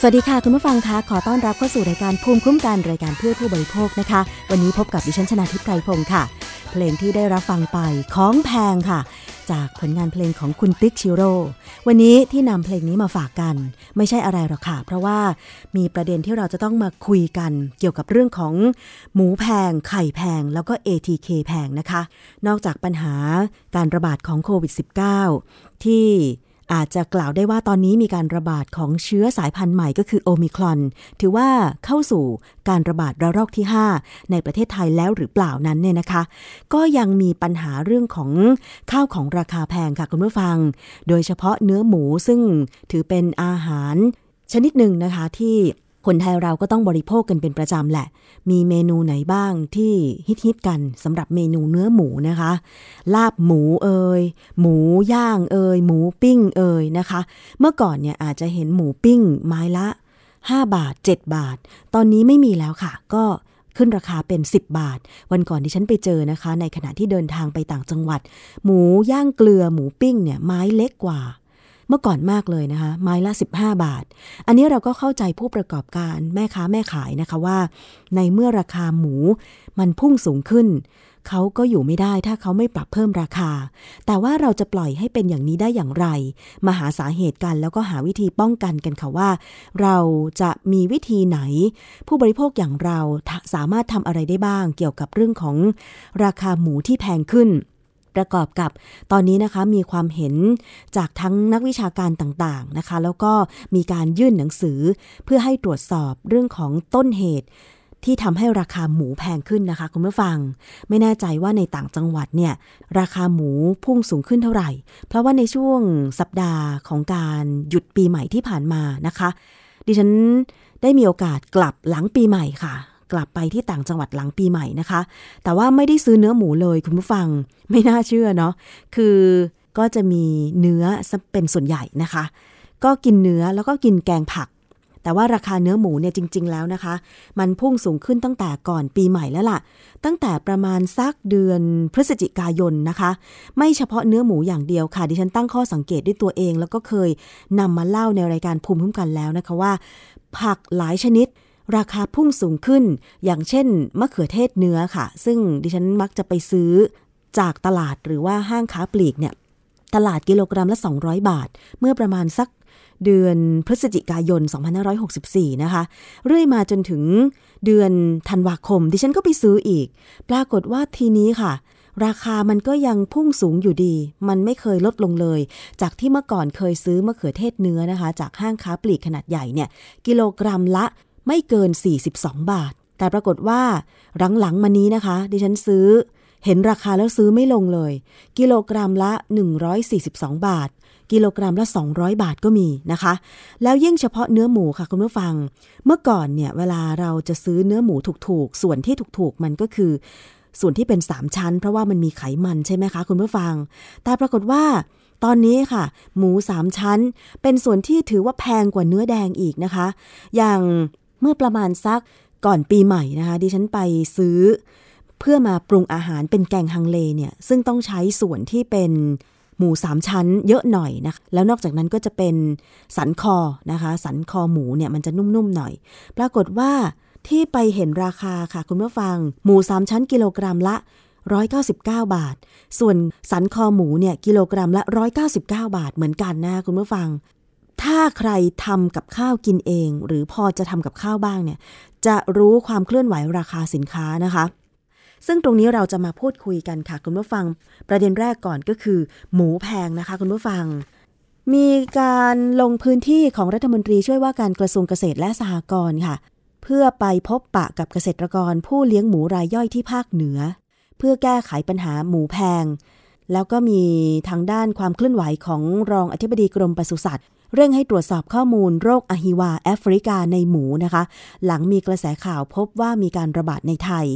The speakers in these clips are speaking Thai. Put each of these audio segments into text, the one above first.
สวัสดีค่ะ คุณผู้ฟังคะขอต้อนรับเข้าสู่รายการภูมิคุ้มกันรายการเพื่อผู้บริโภคนะคะ วันนี้พบกับดิฉันชนาทิพย์ไพรพงศ์ค่ะ เพลงที่ได้รับฟังไปของแพงค่ะ จากผลงานเพลงของคุณติ๊กชิโร่วันนี้ที่นำเพลงนี้มาฝากกัน ไม่ใช่อะไรหรอกค่ะ เพราะว่ามีประเด็นที่เราจะต้องมาคุยกันเกี่ยวกับเรื่องของหมูแพง ไข่แพง แล้วก็ ATK แพงนะคะ นอกจากปัญหาการระบาดของโควิด -19 ที่ อาจจะกล่าวได้ว่าตอนนี้มีการระบาดของเชื้อสายพันธุ์ใหม่ก็คือโอมิครอน ถือว่าเข้าสู่การระบาดระลอกที่ 5 ในประเทศไทยแล้วหรือเปล่านั้นเนี่ยนะคะ ก็ยังมีปัญหาเรื่องของข้าวของราคาแพงค่ะคุณผู้ฟัง โดยเฉพาะเนื้อหมูซึ่งถือเป็นอาหารชนิดหนึ่งนะคะที่ คนไทยเราก็ต้องบริโภคกันเป็นประจำแหละ มีเมนูไหนบ้างที่ฮิตๆกันสำหรับเมนูเนื้อหมูนะคะ ลาบหมูเอ่ยหมูย่างเอ่ยหมูปิ้งเอ่ยนะคะ เมื่อก่อนเนี่ยอาจจะเห็นหมูปิ้งไม้ละ 5 บาท 7 บาท ตอนนี้ไม่มีแล้วค่ะ ก็ขึ้นราคาเป็น 10 บาท วันก่อนที่ฉันไปเจอนะคะ ในขณะที่เดินทางไปต่างจังหวัด หมูย่างเกลือหมูปิ้งเนี่ยไม้เล็กกว่า เมื่อก่อนมากเลยนะคะ ไม้ละ 15 บาท อันนี้เราก็เข้าใจผู้ประกอบการแม่ค้าแม่ขายนะคะว่า ในเมื่อราคาหมูมันพุ่งสูงขึ้น เขาก็อยู่ไม่ได้ถ้าเขาไม่ปรับเพิ่มราคา แต่ว่าเราจะปล่อยให้เป็นอย่างนี้ได้อย่างไร มาหาสาเหตุกันแล้วก็หาวิธีป้องกันกันค่ะว่า เราจะมีวิธีไหน ผู้บริโภคอย่างเราสามารถทำอะไรได้บ้าง เกี่ยวกับเรื่องของราคาหมูที่แพงขึ้น ประกอบกับตอนนี้นะคะมีความเห็นจากทั้งนักวิชาการต่างๆนะคะ แล้วก็มีการยื่นหนังสือเพื่อให้ตรวจสอบเรื่องของต้นเหตุ ที่ทำให้ราคาหมูแพงขึ้นนะคะคุณผู้ฟัง ไม่แน่ใจว่าในต่างจังหวัดเนี่ยราคาหมูพุ่งสูงขึ้นเท่าไหร่ เพราะว่าในช่วงสัปดาห์ของการหยุดปีใหม่ที่ผ่านมานะคะ ดิฉันได้มีโอกาสกลับหลังปีใหม่ค่ะ กลับไปที่ต่างจังหวัดหลังปีใหม่นะคะ แต่ว่าไม่ได้ซื้อเนื้อหมูเลยคุณผู้ฟังไม่น่าเชื่อเนาะคือก็จะมีเนื้อเป็นส่วนใหญ่นะคะ ก็กินเนื้อแล้วก็กินแกงผัก แต่ว่าราคาเนื้อหมูเนี่ยจริง ๆ แล้วนะคะ มันพุ่งสูงขึ้นตั้งแต่ก่อนปีใหม่แล้วล่ะ ตั้งแต่ประมาณสักเดือนพฤศจิกายนนะคะ ไม่เฉพาะเนื้อหมูอย่างเดียวค่ะ ดิฉันตั้งข้อสังเกตด้วยตัวเอง แล้วก็เคยนำมาเล่าในรายการภูมิคุ้มกันแล้วนะคะว่า ผักหลายชนิด ราคาพุ่งสูงขึ้น อย่างเช่นมะเขือเทศเนื้อค่ะ ซึ่งดิฉันมักจะไปซื้อจากตลาดหรือว่าห้างค้าปลีกเนี่ย ตลาดกิโลกรัมละ 200 บาท เมื่อประมาณสักเดือนพฤศจิกายน 2564 นะคะ เรื่อยมาจนถึงเดือนธันวาคม ดิฉันก็ไปซื้ออีก ปรากฏว่าทีนี้ค่ะ ราคามันก็ยังพุ่งสูงอยู่ดี มันไม่เคยลดลงเลย จากที่เมื่อก่อนเคยซื้อมะเขือเทศเนื้อนะคะ จากห้างค้าปลีกขนาดใหญ่เนี่ย กิโลกรัมละ ไม่เกิน 42 บาท แต่ปรากฏว่าหลังๆมานี้นะคะ ดิฉันซื้อเห็นราคาแล้วซื้อไม่ลงเลย กิโลกรัมละ 142 บาท กิโลกรัมละ 200 บาทก็มีนะคะ แล้วยิ่งเฉพาะเนื้อหมูค่ะคุณผู้ฟัง เมื่อก่อนเนี่ยเวลาเราจะซื้อเนื้อหมูถูกๆ ส่วนที่ถูกๆ มันก็คือ ส่วนที่เป็น 3 ชั้น เพราะว่ามันมีไขมันใช่ไหมคะคุณผู้ฟัง แต่ปรากฏว่าตอนนี้ค่ะ หมู 3 ชั้น เป็นส่วนที่ถือว่าแพงกว่าเนื้อแดงอีกนะคะ อย่าง เมื่อประมาณสักก่อนปีใหม่นะคะ ดิฉันไปซื้อ เพื่อมาปรุงอาหารเป็นแกงฮังเลเนี่ย ซึ่งต้องใช้ส่วนที่เป็นหมูสามชั้นเยอะหน่อยนะคะแล้วนอกจากนั้นก็จะเป็นสันคอนะคะ สันคอหมูเนี่ยมันจะนุ่มๆหน่อย ปรากฏว่าที่ไปเห็นราคาค่ะคุณผู้ฟัง หมูสามชั้นกิโลกรัมละ 199 บาท ส่วนสันคอหมูเนี่ยกิโลกรัมละ 199 บาทเหมือนกันนะคุณผู้ฟัง ถ้าใครทำกับข้าวกินเอง หรือพอจะทำกับข้าวบ้างเนี่ยจะรู้ความเคลื่อนไหวราคาสินค้านะคะ ซึ่งตรงนี้เราจะมาพูดคุยกันค่ะ คุณผู้ฟัง ประเด็นแรกก่อนก็คือ หมูแพงนะคะ คุณผู้ฟัง มีการลงพื้นที่ของรัฐมนตรีช่วยว่าการกระทรวงเกษตรและสหกรณ์ค่ะ เพื่อไปพบปะกับเกษตรกรผู้เลี้ยงหมูรายย่อยที่ภาคเหนือ เพื่อแก้ไขปัญหาหมูแพง แล้วก็มีทางด้านความเคลื่อนไหวของรองอธิบดีกรมปศุสัตว์ เร่งให้ตรวจสอบข้อมูลโรคอหิวาแอฟริกาในหมูนะคะ หลังมีกระแสข่าวพบว่ามีการระบาดในไทย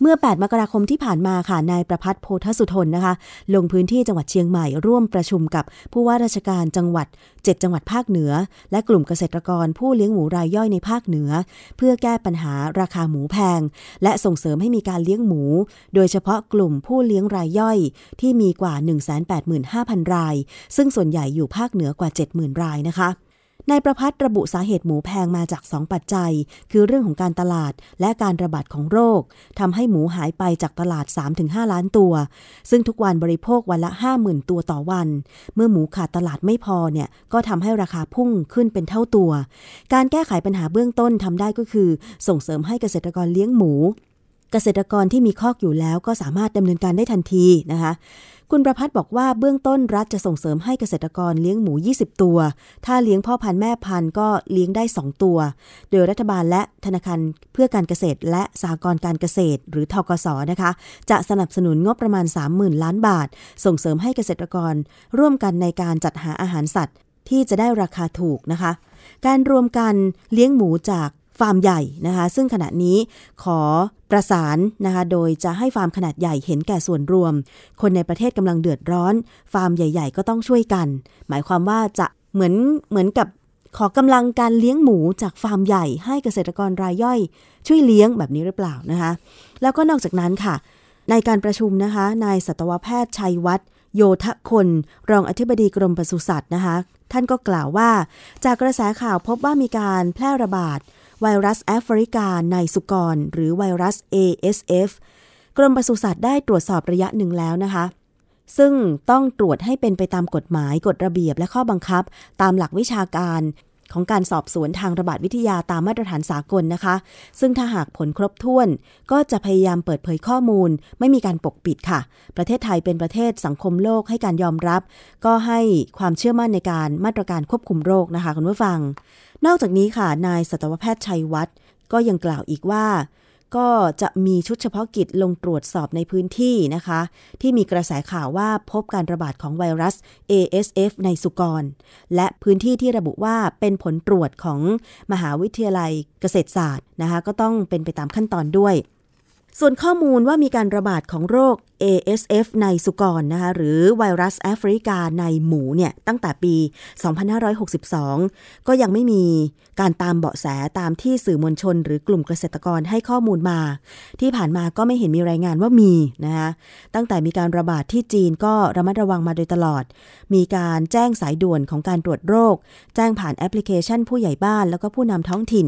เมื่อ 8 มกราคมที่ผ่านมาค่ะ นายประพัฒน์โพธสุทนนะคะ ลงพื้นที่จังหวัดเชียงใหม่ร่วมประชุมกับผู้ว่าราชการจังหวัด 7 จังหวัดภาคเหนือ และกลุ่มเกษตรกรผู้เลี้ยงหมูรายย่อยในภาคเหนือ เพื่อแก้ปัญหาราคาหมูแพง และส่งเสริมให้มีการเลี้ยงหมู โดยเฉพาะกลุ่มผู้เลี้ยงรายย่อย ที่มีกว่า 185,000 ราย ซึ่งส่วนใหญ่อยู่ภาคเหนือกว่า 70,000 รายนะคะ นายประพัฒน์ระบุสาเหตุหมูแพงมาจาก 2 ปัจจัย คือเรื่องของการตลาดและการระบาดของโรคทำให้หมูหายไปจากตลาด 3-5 ล้านตัว ซึ่งทุกวันบริโภควันละ 50,000 ตัวต่อวัน เมื่อหมูขาดตลาดไม่พอเนี่ยก็ทำให้ราคาพุ่งขึ้นเป็นเท่าตัว การแก้ไขปัญหาเบื้องต้นทำได้ก็คือ ส่งเสริมให้เกษตรกรเลี้ยงหมู เกษตรกรที่มีคอกอยู่แล้วก็สามารถดำเนินการได้ทันทีนะคะ คุณประพัฒน์บอกว่าเบื้องต้นรัฐจะส่งเสริมให้เกษตรกรเลี้ยงหมู 20 ตัว ถ้าเลี้ยงพ่อพันธุ์แม่พันธุ์ก็เลี้ยงได้ 2 ตัว โดยรัฐบาลและธนาคารเพื่อการเกษตร และสหกรณ์การเกษตร หรือทกสนะคะ จะสนับสนุนงบประมาณ 30,000 ล้านบาท ส่งเสริมให้เกษตรกร ร่วมกันในการจัดหาอาหารสัตว์ที่จะได้ราคาถูกนะคะ การรวมกันเลี้ยงหมูจาก ฟาร์มใหญ่นะคะ ซึ่งขณะนี้ขอประสานนะคะ โดยจะให้ฟาร์มขนาดใหญ่เห็นแก่ส่วนรวม คนในประเทศกำลังเดือดร้อน ฟาร์มใหญ่ ๆ ก็ต้องช่วยกัน หมายความว่าจะเหมือนเหมือนกับขอกำลังการเลี้ยงหมูจากฟาร์มใหญ่ให้เกษตรกรรายย่อย ช่วยเลี้ยงแบบนี้หรือเปล่านะคะ แล้วก็นอกจากนั้นค่ะ ในการประชุมนะคะ นายสัตวแพทย์ชัยวัฒน์โยทะคน รองอธิบดีกรมปศุสัตว์นะคะ ท่านก็กล่าวว่า จากกระแสข่าวพบว่ามีการแพร่ระบาด ไวรัสแอฟริกาในสุกร หรือไวรัส ASF กรมปศุสัตว์ได้ตรวจสอบระยะหนึ่งแล้วนะคะ ซึ่งต้องตรวจให้เป็นไปตามกฎหมายกฎระเบียบและข้อบังคับ ตามหลักวิชาการ ของการสอบสวนทางระบาดวิทยาตามมาตรฐานสากลนะคะ ซึ่งถ้าหากผลครบถ้วน ก็จะพยายามเปิดเผยข้อมูล ไม่มีการปกปิดค่ะ ประเทศไทยเป็นประเทศสังคมโลกให้การยอมรับ ก็ให้ความเชื่อมั่นในการมาตรการควบคุมโรคนะคะคุณผู้ฟัง นอกจากนี้ค่ะนายสัตวแพทย์ชัยวัฒน์ก็ยังกล่าวอีกว่า ก็จะมีชุดเฉพาะกิจลงตรวจสอบในพื้นที่นะคะ ที่มีกระแสข่าวว่าพบการระบาดของไวรัส ASF ในสุกร และพื้นที่ที่ระบุว่าเป็นผลตรวจของมหาวิทยาลัยเกษตรศาสตร์นะคะ ก็ต้องเป็นไปตามขั้นตอนด้วย ส่วนข้อมูลว่ามีการระบาดของโรค ASF ในสุกรนะคะหรือไวรัสแอฟริกาในหมูเนี่ยตั้งแต่ปี 2562 ก็ยังไม่มีการตามเบาะแสตามที่สื่อมวลชน หรือกลุ่มเกษตรกรให้ข้อมูลมา ที่ผ่านมาก็ไม่เห็นมีรายงานว่ามีนะคะตั้งแต่มีการระบาดที่จีนก็ระมัดระวังมาโดยตลอด มีการแจ้งสายด่วนของการตรวจโรค แจ้งผ่านแอปพลิเคชันผู้ใหญ่บ้าน แล้วก็ผู้นำท้องถิ่น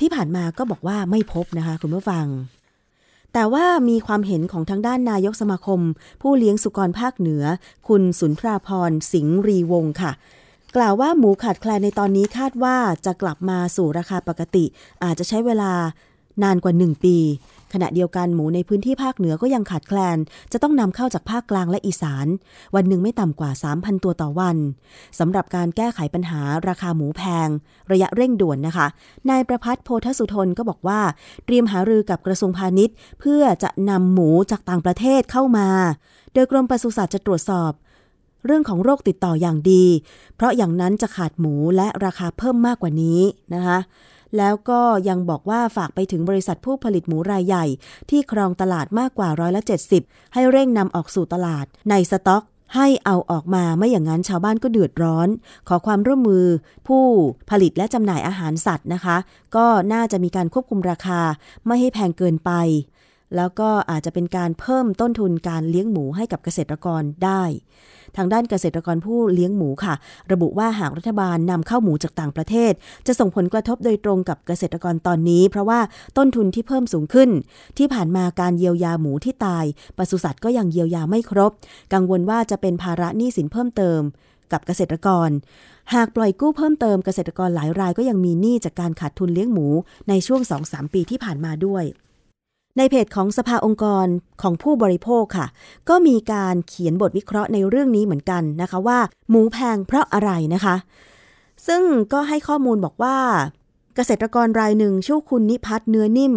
ที่ผ่านมาก็บอกว่าไม่พบนะคะคุณผู้ฟัง แต่ว่ามีความเห็นของทางด้านนายกสมาคม ผู้เลี้ยงสุกรภาคเหนือ คุณสุนทราพรสิงห์รีวงศ์ค่ะ กล่าวว่าหมูขาดแคลนในตอนนี้คาดว่าจะกลับมาสู่ราคาปกติ อาจจะใช้เวลานานกว่า 1 ปี ขณะเดียวกันหมูในพื้นที่ภาคเหนือก็ยังขาดแคลน จะต้องนำเข้าจากภาคกลางและอีสาน วันหนึ่งไม่ต่ำกว่า 3,000 ตัวต่อวันสำหรับการแก้ไขปัญหาราคาหมูแพง ระยะเร่งด่วนนะคะ นายประพัฒน์โพธสุทนก็บอกว่า เตรียมหารือกับกระทรวงพาณิชย์ เพื่อจะนำหมูจากต่างประเทศเข้ามา โดยกรมปศุสัตว์จะตรวจสอบเรื่องของโรคติดต่ออย่างดี เพราะอย่างนั้นจะขาดหมูและราคาเพิ่มมากกว่านี้นะคะ แล้วก็ยังบอกว่าฝากไปถึงบริษัทผู้ผลิตหมูรายใหญ่ ที่ครองตลาดมากกว่าร้อยละ70 ให้เร่งนำออกสู่ตลาด ในสต็อกให้เอาออกมาไม่อย่างนั้นชาวบ้านก็เดือดร้อน ขอความร่วมมือ ผู้ผลิตและจำหน่ายอาหารสัตว์นะคะ ก็น่าจะมีการควบคุมราคาไม่ให้แพงเกินไป แล้วก็อาจจะเป็นการเพิ่มต้นทุนการเลี้ยงหมูให้กับเกษตรกรได้ ทางด้านเกษตรกรผู้เลี้ยงหมูค่ะ ระบุว่าหากรัฐบาลนำเข้าหมูจากต่างประเทศ จะส่งผลกระทบโดยตรงกับเกษตรกรตอนนี้ เพราะว่าต้นทุนที่เพิ่มสูงขึ้น ที่ผ่านมาการเยียวยาหมูที่ตายปศุสัตว์ก็ยังเยียวยาไม่ครบ กังวลว่าจะเป็นภาระหนี้สินเพิ่มเติมกับเกษตรกร หากปล่อยกู้เพิ่มเติมเกษตรกรหลายรายก็ยังมีหนี้จากการขาดทุนเลี้ยงหมูในช่วง 2-3 ปีที่ผ่านมาด้วย ในเพจของสภาองค์กรของผู้บริโภคค่ะ ก็มีการเขียนบทวิเคราะห์ในเรื่องนี้เหมือนกันนะคะว่า หมูแพงเพราะอะไรนะคะ ซึ่งก็ให้ข้อมูลบอกว่า เกษตรกรรายหนึ่งชื่อคุณนิพัฒน์เนื้อนิ่ม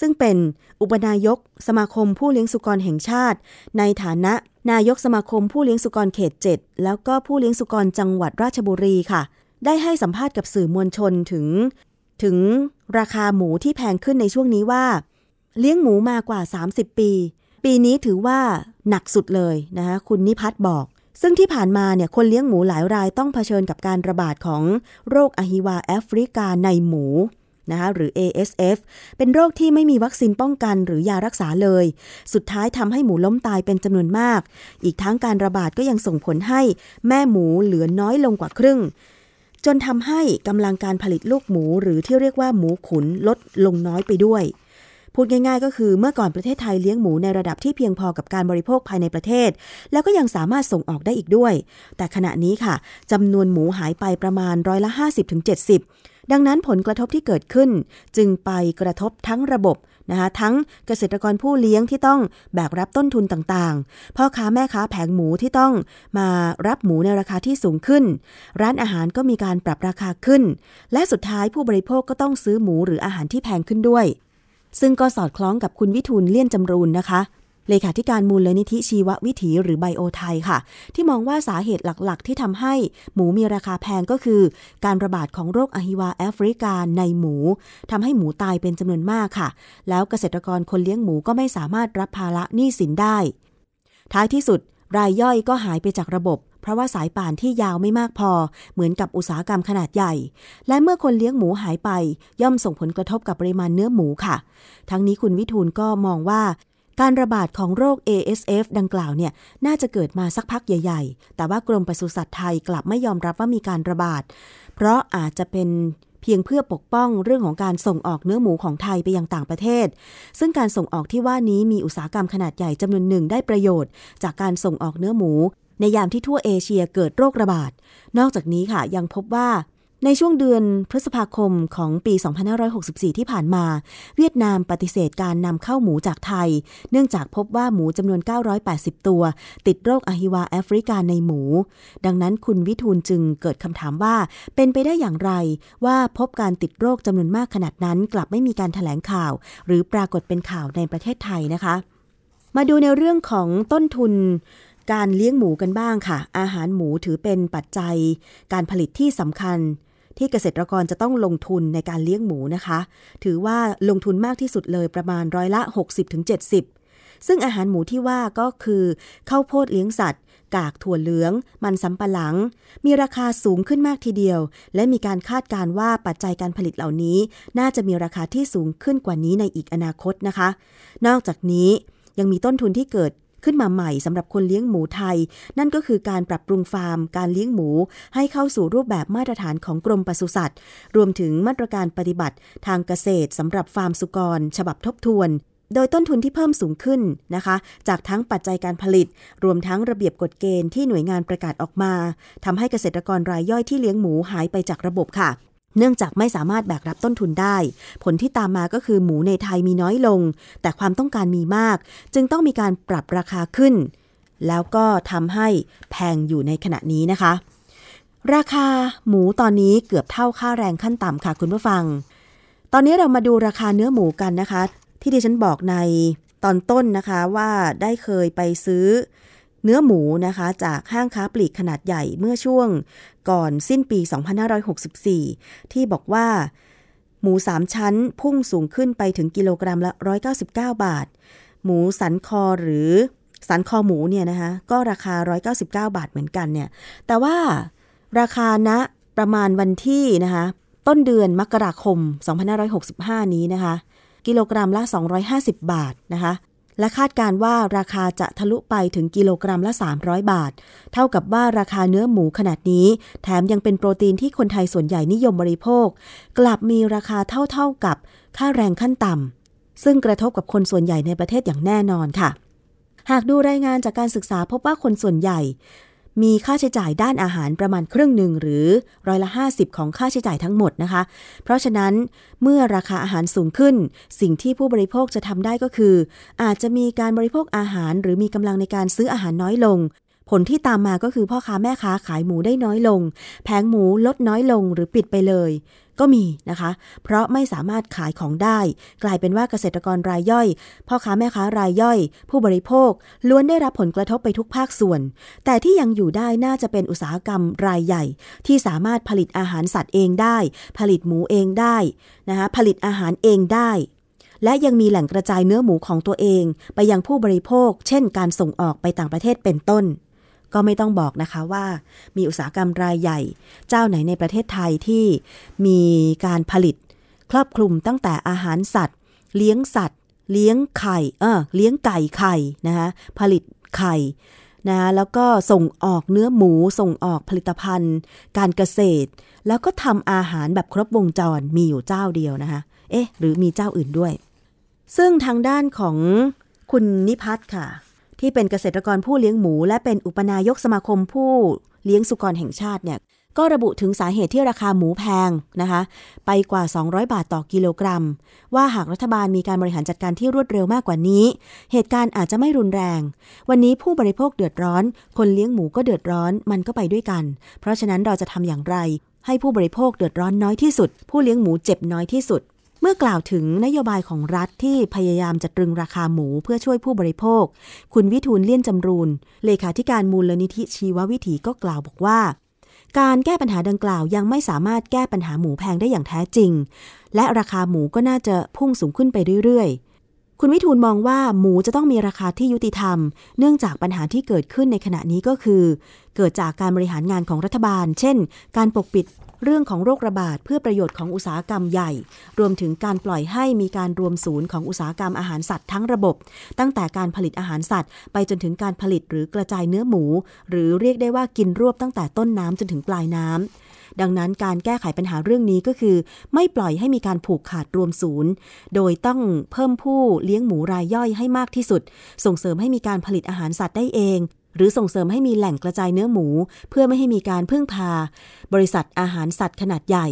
ซึ่งเป็นอุปนายกสมาคมผู้เลี้ยงสุกรแห่งชาติ ในฐานะนายกสมาคมผู้เลี้ยงสุกรเขต 7 แล้วก็ผู้เลี้ยงสุกรจังหวัดราชบุรีค่ะ ได้ให้สัมภาษณ์กับสื่อมวลชนถึง ถึงราคาหมูที่แพงขึ้นในช่วงนี้ว่า เลี้ยงหมูมากว่า 30 ปี ปีนี้ถือว่าหนักสุดเลยนะคะคุณนิพัฒน์บอก ซึ่งที่ผ่านมาเนี่ยคนเลี้ยงหมูหลายรายต้องเผชิญกับการระบาดของโรคอหิวาแอฟริกาในหมูนะคะหรือ ASF เป็นโรคที่ไม่มีวัคซีนป้องกันหรือยารักษาเลย สุดท้ายทำให้หมูล้มตายเป็นจำนวนมาก อีกทั้งการระบาดก็ยังส่งผลให้แม่หมูเหลือน้อยลงกว่าครึ่ง จนทำให้กำลังการผลิตลูกหมูหรือที่เรียกว่าหมูขุนลดลงน้อยไปด้วย พูดง่าย ๆ ก็คือเมื่อก่อนประเทศไทยเลี้ยงหมูในระดับที่เพียงพอกับการบริโภคภายในประเทศ แล้วก็ยังสามารถส่งออกได้อีกด้วย แต่ขณะนี้ค่ะจำนวนหมูหายไปประมาณร้อยละ 50-70 ดังนั้นผลกระทบที่เกิดขึ้น จึงไปกระทบทั้งระบบนะคะทั้งเกษตรกรผู้เลี้ยงที่ต้องแบกรับต้นทุนต่างๆ พ่อค้าแม่ค้าแผงหมูที่ต้องมารับหมูในราคาที่สูงขึ้น ร้านอาหารก็มีการปรับราคาขึ้น และสุดท้ายผู้บริโภคก็ต้องซื้อหมูหรืออาหารที่แพงขึ้นด้วย ซึ่งก็สอดคล้องกับคุณวิทูลเลี่ยนจำรูนนะคะ เลขาธิการมูลนิธิชีววิถีหรือไบโอไทยค่ะ ที่มองว่าสาเหตุหลักๆ ที่ทำให้หมูมีราคาแพงก็คือ การระบาดของโรคอหิวาแอฟริกาในหมูทำให้หมูตายเป็นจำนวนมากค่ะ แล้วเกษตรกรคนเลี้ยงหมูก็ไม่สามารถรับภาระหนี้สินได้ ท้ายที่สุดรายย่อยก็หายไปจากระบบ เพราะว่าสายป่านที่ยาวไม่มากพอ เหมือนกับอุตสาหกรรมขนาดใหญ่ และเมื่อคนเลี้ยงหมูหายไป ย่อมส่งผลกระทบกับปริมาณเนื้อหมูค่ะ ทั้งนี้คุณวิทูลก็มองว่าการระบาดของโรค ASF ดังกล่าวเนี่ยน่าจะเกิดมาสักพักใหญ่ ๆ แต่ว่ากรมปศุสัตว์ไทยกลับไม่ยอมรับว่ามีการระบาด เพราะอาจจะเป็นเพียงเพื่อปกป้องเรื่องของการส่งออกเนื้อหมูของไทยไปยังต่างประเทศ ซึ่งการส่งออกที่ว่านี้มีอุตสาหกรรมขนาดใหญ่จำนวนหนึ่งได้ประโยชน์ จากการส่งออกเนื้อหมู ในยามที่ทั่วเอเชียเกิดโรคระบาด นอกจากนี้ค่ะยังพบว่าในช่วงเดือนพฤษภาคมของปี 2564 ที่ผ่านมา เวียดนามปฏิเสธการนำเข้าหมูจากไทย เนื่องจากพบว่าหมูจำนวน 980 ตัว ติดโรคอหิวาแอฟริกาในหมู ดังนั้นคุณวิทูลจึงเกิดคำถามว่า เป็นไปได้อย่างไรว่าพบการติดโรคจำนวนมากขนาดนั้น กลับไม่มีการถแถลงข่าว หรือปรากฏเป็นข่าวในประเทศไทยนะคะ มาดูในเรื่องของต้นทุน การเลี้ยงหมูกันบ้างค่ะ อาหารหมูถือเป็นปัจจัย การผลิตที่สำคัญ ที่เกษตรกรจะต้องลงทุนในการเลี้ยงหมูนะคะ ถือว่าลงทุนมากที่สุดเลยประมาณร้อยละ 60-70 ซึ่งอาหารหมูที่ว่าก็คือข้าวโพดเลี้ยงสัตว์ กากถั่วเหลือง มันสำปะหลัง มีราคาสูงขึ้นมากทีเดียว และมีการคาดการว่าปัจจัยการผลิตเหล่านี้ น่าจะมีราคาที่สูงขึ้นกว่านี้ในอีกอนาคตนะคะ นอกจากนี้ยังมีต้นทุนที่เกิด ขึ้นมาใหม่สำหรับคนเลี้ยงหมูไทย นั่นก็คือการปรับปรุงฟาร์ม การเลี้ยงหมู ให้เข้าสู่รูปแบบมาตรฐานของกรมปศุสัตว์ รวมถึงมาตรการปฏิบัติ ทางเกษตรสำหรับฟาร์มสุกร ฉบับทบทวนโดยต้นทุนที่เพิ่มสูงขึ้นนะคะ จากทั้งปัจจัยการผลิต รวมทั้งระเบียบกฎเกณฑ์ที่หน่วยงานประกาศออกมาทำให้เกษตรกรรายย่อยที่เลี้ยงหมูหายไปจากระบบค่ะ เนื่องจากไม่สามารถแบกรับต้นทุนได้ ผลที่ตามมาก็คือหมูในไทยมีน้อยลง แต่ความต้องการมีมาก จึงต้องมีการปรับราคาขึ้น แล้วก็ทำให้แพงอยู่ในขณะนี้นะคะ ราคาหมูตอนนี้เกือบเท่าค่าแรงขั้นต่ำค่ะคุณผู้ฟัง ตอนนี้เรามาดูราคาเนื้อหมูกันนะคะ ที่ดิฉันบอกในตอนต้นนะคะว่าได้เคยไปซื้อ เนื้อหมูนะคะจากห้างค้าปลีกขนาดใหญ่เมื่อช่วงก่อนสิ้นปี 2564 ที่บอกว่า หมู 3 ชั้นพุ่งสูงขึ้นไปถึงกิโลกรัมละ 199 บาท หมูสันคอหรือสันคอหมูเนี่ยนะคะก็ราคา 199 บาทเหมือนกันเนี่ยแต่ว่าราคาณประมาณวันที่นะคะต้นเดือนมกราคม 2565 นี้นะคะ กิโลกรัมละ 250 บาทนะคะ และคาดการว่าราคาจะทะลุไปถึงกิโลกรัมละ 300 บาท เท่ากับว่าราคาเนื้อหมูขนาดนี้ แถมยังเป็นโปรตีนที่คนไทยส่วนใหญ่นิยมบริโภค กลับมีราคาเท่าๆกับค่าแรงขั้นต่ำซึ่งกระทบกับคนส่วนใหญ่ในประเทศอย่างแน่นอนค่ะหากดูรายงานจากการศึกษาพบว่าคนส่วนใหญ่ มีค่าใช้จ่ายด้านอาหารประมาณครึ่งหนึ่งหรือร้อยละ 50 ของค่าใช้จ่ายทั้งหมดนะคะ เพราะฉะนั้นเมื่อราคาอาหารสูงขึ้น สิ่งที่ผู้บริโภคจะทำได้ก็คือ อาจจะมีการบริโภคอาหาร หรือมีกำลังในการซื้ออาหารน้อยลง ผลที่ตามมาก็คือพ่อค้าแม่ค้าขายหมูได้น้อยลง แผงหมูลดน้อยลงหรือปิดไปเลย ก็มีนะคะ เพราะไม่สามารถขายของได้ กลายเป็นว่าเกษตรกรรายย่อย พ่อค้าแม่ค้ารายย่อย ผู้บริโภคล้วนได้รับผลกระทบไปทุกภาคส่วน แต่ที่ยังอยู่ได้น่าจะเป็นอุตสาหกรรมรายใหญ่ ที่สามารถผลิตอาหารสัตว์เองได้ ผลิตหมูเองได้นะคะผลิตอาหารเองได้และยังมีแหล่งกระจายเนื้อหมูของตัวเอง ไปยังผู้บริโภค เช่น การส่งออกไปต่างประเทศเป็นต้น ก็ไม่ต้องบอกนะคะว่ามีอุตสาหกรรมรายใหญ่ เจ้าไหนในประเทศไทยที่มีการผลิต ครอบคลุมตั้งแต่อาหารสัตว์ เลี้ยงสัตว์ เลี้ยงไข่เออเลี้ยงไก่ไข่นะคะผลิตไข่นะแล้วก็ส่งออกเนื้อหมูส่งออกผลิตภัณฑ์ การเกษตร แล้วก็ทำอาหารแบบครบวงจรมีอยู่เจ้าเดียวนะคะเอ๊ะหรือมีเจ้าอื่นด้วย ซึ่งทางด้านของคุณนิพัฒน์ค่ะ ที่เป็นเกษตรกรผู้เลี้ยงหมู และเป็นอุปนายกสมาคมผู้เลี้ยงสุกรแห่งชาติเนี่ยก็ระบุถึงสาเหตุที่ราคาหมูแพงนะคะ ไปกว่า 200 บาทต่อกิโลกรัม ว่าหากรัฐบาลมีการบริหารจัดการที่รวดเร็วมากกว่านี้ เหตุการณ์อาจจะไม่รุนแรง วันนี้ผู้บริโภคเดือดร้อน คนเลี้ยงหมูก็เดือดร้อนมันก็ไปด้วยกัน เพราะฉะนั้นเราจะทำอย่างไร ให้ผู้บริโภคเดือดร้อนน้อยที่สุด ผู้เลี้ยงหมูเจ็บน้อยที่สุด เมื่อกล่าวถึงนโยบายของรัฐที่พยายามจะตรึงราคาหมูเพื่อช่วยผู้บริโภค คุณวิทูลเลี่ยนจำรูน เลขาธิการมูลนิธิชีววิถีก็กล่าวบอกว่า การแก้ปัญหาดังกล่าวยังไม่สามารถแก้ปัญหาหมูแพงได้อย่างแท้จริง และราคาหมูก็น่าจะพุ่งสูงขึ้นไปเรื่อยๆ คุณวิทูลมองว่าหมูจะต้องมีราคาที่ยุติธรรม เนื่องจากปัญหาที่เกิดขึ้นในขณะนี้ก็คือ เกิดจากการบริหารงานของรัฐบาล เช่น การปกปิด เรื่องของโรคระบาดเพื่อประโยชน์ของอุตสาหกรรมใหญ่ รวมถึงการปล่อยให้มีการรวมศูนย์ของอุตสาหกรรมอาหารสัตว์ทั้งระบบ ตั้งแต่การผลิตอาหารสัตว์ ไปจนถึงการผลิตหรือกระจายเนื้อหมู หรือเรียกได้ว่ากินรวบตั้งแต่ต้นน้ำจนถึงปลายน้ำดังนั้นการแก้ไขปัญหาเรื่องนี้ก็คือ ไม่ปล่อยให้มีการผูกขาดรวมศูนย์ โดยต้องเพิ่มผู้เลี้ยงหมูรายย่อยให้มากที่สุด ส่งเสริมให้มีการผลิตอาหารสัตว์ได้เอง หรือส่งเสริมให้มีแหล่งกระจายเนื้อหมู เพื่อไม่ให้มีการพึ่งพา บริษัทอาหารสัตว์ขนาดใหญ่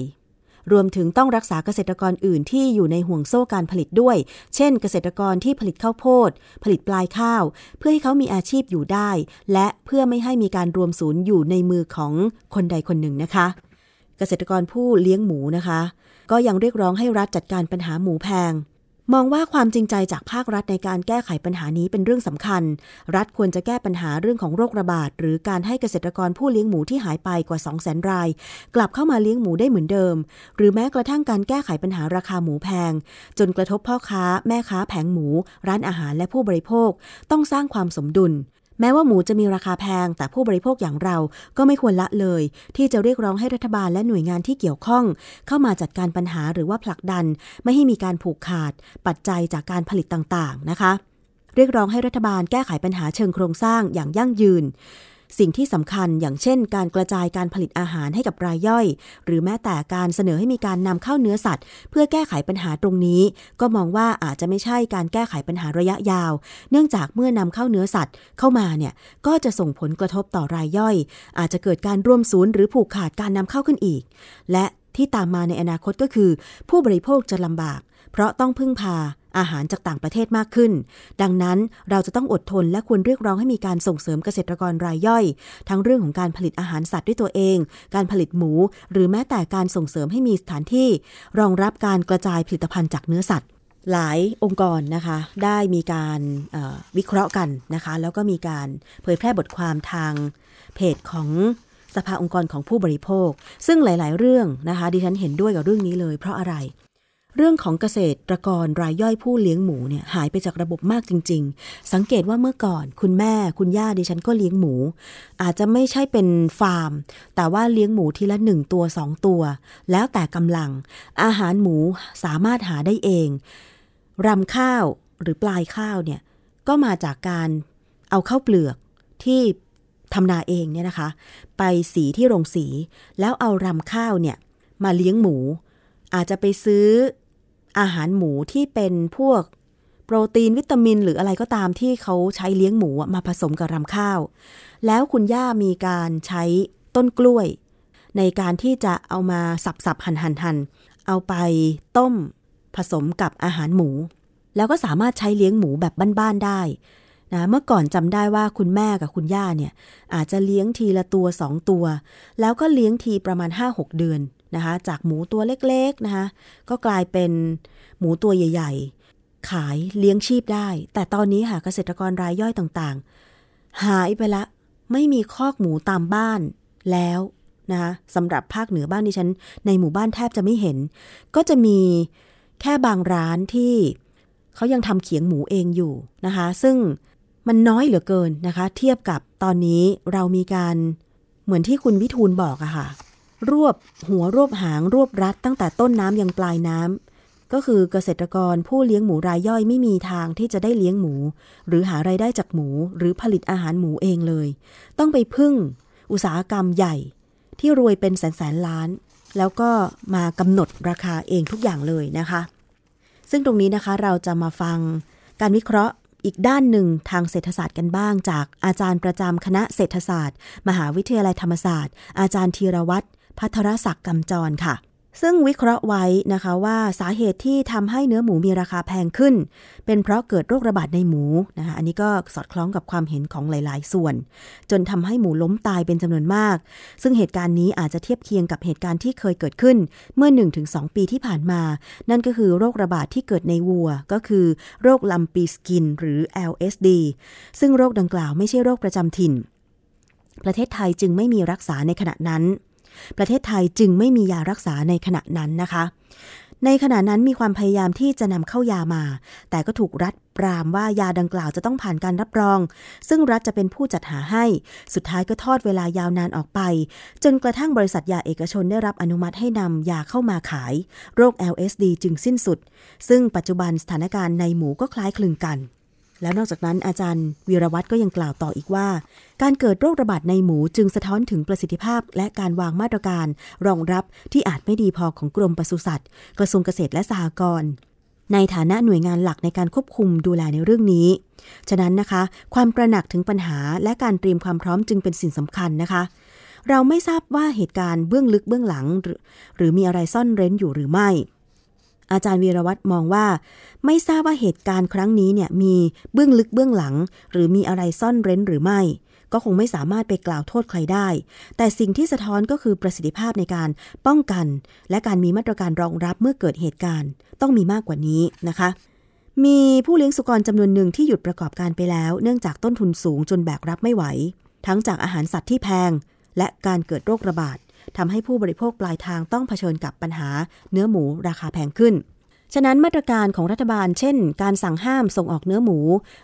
รวมถึงต้องรักษาเกษตรกรอื่นที่อยู่ในห่วงโซ่การผลิตด้วย เช่น เกษตรกรที่ผลิตข้าวโพด ผลิตปลายข้าว เพื่อให้เขามีอาชีพอยู่ได้ และเพื่อไม่ให้มีการรวมศูนย์อยู่ในมือของคนใดคนหนึ่งนะคะ เกษตรกรผู้เลี้ยงหมูนะคะ ก็ยังเรียกร้องให้รัฐจัดการปัญหาหมูแพง มองว่าความจริงใจจากภาครัฐในการแก้ไขปัญหานี้เป็นเรื่องสำคัญ รัฐควรจะแก้ปัญหาเรื่องของโรคระบาด หรือการให้เกษตรกรผู้เลี้ยงหมูที่หายไปกว่า 2 0 0 0 0 0 ราย กลับเข้ามาเลี้ยงหมูได้เหมือนเดิม หรือแม้กระทั่งการแก้ไขปัญหาราคาหมูแพง จนกระทบพ่อค้า แม่ค้าแผงหมู ร้านอาหารและผู้บริโภค ต้องสร้างความสมดุล แม้ว่าหมูจะมีราคาแพง แต่ผู้บริโภคอย่างเราก็ไม่ควรละเลย ที่จะเรียกร้องให้รัฐบาลและหน่วยงานที่เกี่ยวข้อง เข้ามาจัดการปัญหาหรือว่าผลักดัน ไม่ให้มีการผูกขาด ปัจจัยจากการผลิตต่างๆนะคะ เรียกร้องให้รัฐบาลแก้ไขปัญหาเชิงโครงสร้างอย่างยั่งยืน สิ่งที่สำคัญอย่างเช่น การกระจายการผลิตอาหารให้กับรายย่อย หรือแม้แต่การเสนอให้มีการนำเข้าเนื้อสัตว์ เพื่อแก้ไขปัญหาตรงนี้ ก็มองว่าอาจจะไม่ใช่การแก้ไขปัญหาระยะยาว เนื่องจากเมื่อนำเข้าเนื้อสัตว์เข้ามาเนี่ยก็จะส่งผลกระทบต่อรายย่อย อาจจะเกิดการร่วมศูนย์หรือผูกขาดการนำเข้าขึ้นอีก และที่ตามมาในอนาคตก็คือ ผู้บริโภคจะลำบาก เพราะต้องพึ่งพา อาหารจากต่างประเทศมากขึ้น ดังนั้นเราจะต้องอดทนและควรเรียกร้องให้มีการส่งเสริมเกษตรกรรายย่อย ทั้งเรื่องของการผลิตอาหารสัตว์ด้วยตัวเอง การผลิตหมู หรือแม้แต่การส่งเสริมให้มีสถานที่ รองรับการกระจายผลิตภัณฑ์จากเนื้อสัตว์ หลายองค์กรนะคะ ได้มีการวิเคราะห์กันนะคะ แล้วก็มีการเผยแพร่บทความทางเพจของสภาองค์กรของผู้บริโภค ซึ่งหลาย ๆ เรื่องนะคะ ดิฉันเห็นด้วยกับเรื่องนี้เลย เพราะอะไร เรื่องของเกษตรกรรายย่อยผู้เลี้ยงหมูเนี่ยหายไปจากระบบมากจริง ๆ สังเกตว่าเมื่อก่อน คุณแม่คุณย่าดิฉันก็เลี้ยงหมู อาจจะไม่ใช่เป็นฟาร์ม แต่ว่าเลี้ยงหมูทีละหนึ่งตัวสองตัว แล้วแต่กำลัง อาหารหมูสามารถหาได้เองรำข้าวหรือปลายข้าวเนี่ยก็มาจากการเอาข้าวเปลือกที่ทำนาเองเนี่ยนะคะ ไปสีที่โรงสี แล้วเอารำข้าวเนี่ยมาเลี้ยงหมู อาจจะไปซื้อ อาหารหมูที่เป็นพวกโปรตีนวิตามิน หรืออะไรก็ตามที่เขาใช้เลี้ยงหมูมาผสมกับรำข้าว แล้วคุณย่ามีการใช้ต้นกล้วย ในการที่จะเอามาสับสับหั่นหันหั่นเอาไปต้มผสมกับอาหารหมู แล้วก็สามารถใช้เลี้ยงหมูแบบบ้านๆได้นะเมื่อก่อนจำได้ว่าคุณแม่กับคุณย่าเนี่ยอาจจะเลี้ยงทีละตัวสองตัว แล้วก็เลี้ยงทีประมาณ 5-6 เดือน นะคะ จากหมูตัวเล็กๆนะคะ ก็กลายเป็นหมูตัวใหญ่ ๆ ขายเลี้ยงชีพได้ แต่ตอนนี้ค่ะเกษตรกรรายย่อยต่างๆ หายไปละ ไม่มีคอกหมูตามบ้านแล้วนะคะสำหรับภาคเหนือบ้านดิฉัน ในหมู่บ้านแทบจะไม่เห็น ก็จะมีแค่บางร้านที่เขายังทำเขียงหมูเองอยู่นะคะ ซึ่งมันน้อยเหลือเกินนะคะ เทียบกับตอนนี้เรามีการเหมือนที่คุณวิทูลบอกอะค่ะ รวบหัวรวบหางรวบรัดตั้งแต่ต้นน้ำยังปลายน้ำก็คือเกษตรกรผู้เลี้ยงหมูรายย่อยไม่มีทางที่จะได้เลี้ยงหมู หรือหารายได้จากหมูหรือผลิตอาหารหมูเองเลย ต้องไปพึ่ง อุตสาหกรรมใหญ่ ที่รวยเป็นแสนแสนล้าน แล้วก็มากำหนดราคาเองทุกอย่างเลยนะคะ ซึ่งตรงนี้นะคะเราจะมาฟังการวิเคราะห์อีกด้านหนึ่งทางเศรษฐศาสตร์กันบ้าง จากอาจารย์ประจำคณะเศรษฐศาสตร์ มหาวิทยาลัยธรรมศาสตร์ อาจารย์ธีรวัตร พัทรศักดิ์กำจรค่ะ ซึ่งวิเคราะห์ไว้นะคะว่าสาเหตุที่ทำให้เนื้อหมูมีราคาแพงขึ้น เป็นเพราะเกิดโรคระบาดในหมูนะคะอันนี้ก็สอดคล้องกับความเห็นของหลาย ๆ ส่วน จนทำให้หมูล้มตายเป็นจำนวนมาก ซึ่งเหตุการณ์นี้อาจจะเทียบเคียงกับเหตุการณ์ที่เคยเกิดขึ้นเมื่อ 1-2 ปีที่ผ่านมา นั่นก็คือโรคระบาดที่เกิดในวัว ก็คือโรคลัมปีสกิน หรือ LSD ซึ่งโรคดังกล่าวไม่ใช่โรคประจำถิ่นประเทศไทยจึงไม่มีรักษาในขณะนั้น ประเทศไทยจึงไม่มียารักษาในขณะนั้นนะคะ ในขณะนั้นมีความพยายามที่จะนำเข้ายามา แต่ก็ถูกรัฐปรามว่ายาดังกล่าวจะต้องผ่านการรับรอง ซึ่งรัฐจะเป็นผู้จัดหาให้ สุดท้ายก็ทอดเวลายาวนานออกไป จนกระทั่งบริษัทยาเอกชนได้รับอนุมัติให้นำยาเข้ามาขาย โรค LSD จึงสิ้นสุด ซึ่งปัจจุบันสถานการณ์ในหมูก็คล้ายคลึงกัน แล้วนอกจากนั้นอาจารย์วีรวัตรก็ยังกล่าวต่ออีกว่า การเกิดโรคระบาดในหมูจึงสะท้อนถึงประสิทธิภาพ และการวางมาตรการ รองรับที่อาจไม่ดีพอของกรมปศุสัตว์กระทรวงเกษตรและสหกรณ์ในฐานะหน่วยงานหลักในการควบคุมดูแลในเรื่องนี้ ฉะนั้นนะคะ ความประหนักถึงปัญหาและการเตรียมความพร้อมจึงเป็นสิ่งสำคัญนะคะ เราไม่ทราบว่าเหตุการณ์เบื้องลึกเบื้องหลัง หรือหรือมีอะไรซ่อนเร้นอยู่หรือไม่ อาจารย์วีรวัตรมองว่า ไม่ทราบว่าเหตุการณ์ครั้งนี้เนี่ยมีเบื้องลึกเบื้องหลัง หรือมีอะไรซ่อนเร้นหรือไม่ ก็คงไม่สามารถไปกล่าวโทษใครได้ แต่สิ่งที่สะท้อนก็คือประสิทธิภาพในการป้องกัน และการมีมาตรการรองรับเมื่อเกิดเหตุการณ์ ต้องมีมากกว่านี้นะคะมีผู้เลี้ยงสุกรจำนวนหนึ่งที่หยุดประกอบการไปแล้ว เนื่องจากต้นทุนสูงจนแบกรับไม่ไหว ทั้งจากอาหารสัตว์ที่แพง และการเกิดโรคระบาด ทำให้ผู้บริโภคปลายทางต้องเผชิญกับปัญหาเนื้อหมูราคาแพงขึ้น ฉะนั้นมาตรการของรัฐบาล เช่น การสั่งห้ามส่งออกเนื้อหมู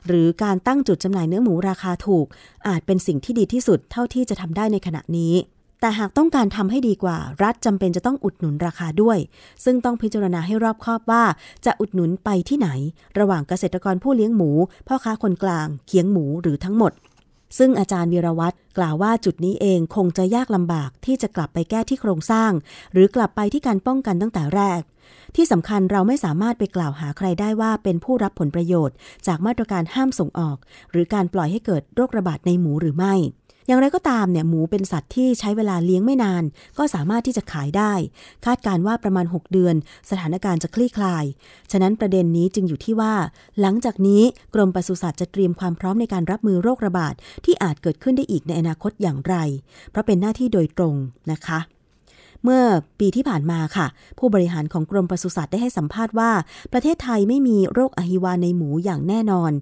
หรือการตั้งจุดจำหน่ายเนื้อหมูราคาถูก อาจเป็นสิ่งที่ดีที่สุดเท่าที่จะทำได้ในขณะนี้แต่หากต้องการทำให้ดีกว่า รัฐจำเป็นจะต้องอุดหนุนราคาด้วย ซึ่งต้องพิจารณาให้รอบคอบว่า จะอุดหนุนไปที่ไหน ระหว่างเกษตรกรผู้เลี้ยงหมู พ่อค้าคนกลางเคียงหมูหรือทั้งหมด ซึ่งอาจารย์วีรวัตรกล่าวว่าจุดนี้เองคงจะยากลำบากที่จะกลับไปแก้ที่โครงสร้าง หรือกลับไปที่การป้องกันตั้งแต่แรก ที่สำคัญเราไม่สามารถไปกล่าวหาใครได้ว่าเป็นผู้รับผลประโยชน์ จากมาตรการห้ามส่งออก หรือการปล่อยให้เกิดโรคระบาดในหมูหรือไม่ อย่างไรก็ตามเนี่ยหมูเป็นสัตว์ที่ใช้เวลาเลี้ยงไม่นาน ก็สามารถที่จะขายได้ คาดการว่าประมาณ 6 เดือน สถานการณ์จะคลี่คลาย ฉะนั้นประเด็นนี้จึงอยู่ที่ว่า หลังจากนี้กรมปศุสัตว์จะเตรียมความพร้อมในการรับมือโรคระบาดที่อาจเกิดขึ้นได้อีกในอนาคตอย่างไร เพราะเป็นหน้าที่โดยตรงนะคะเมื่อปีที่ผ่านมาค่ะ ผู้บริหารของกรมปศุสัตว์ได้ให้สัมภาษณ์ว่า ประเทศไทยไม่มีโรคอหิวาในหมูอย่างแน่นอน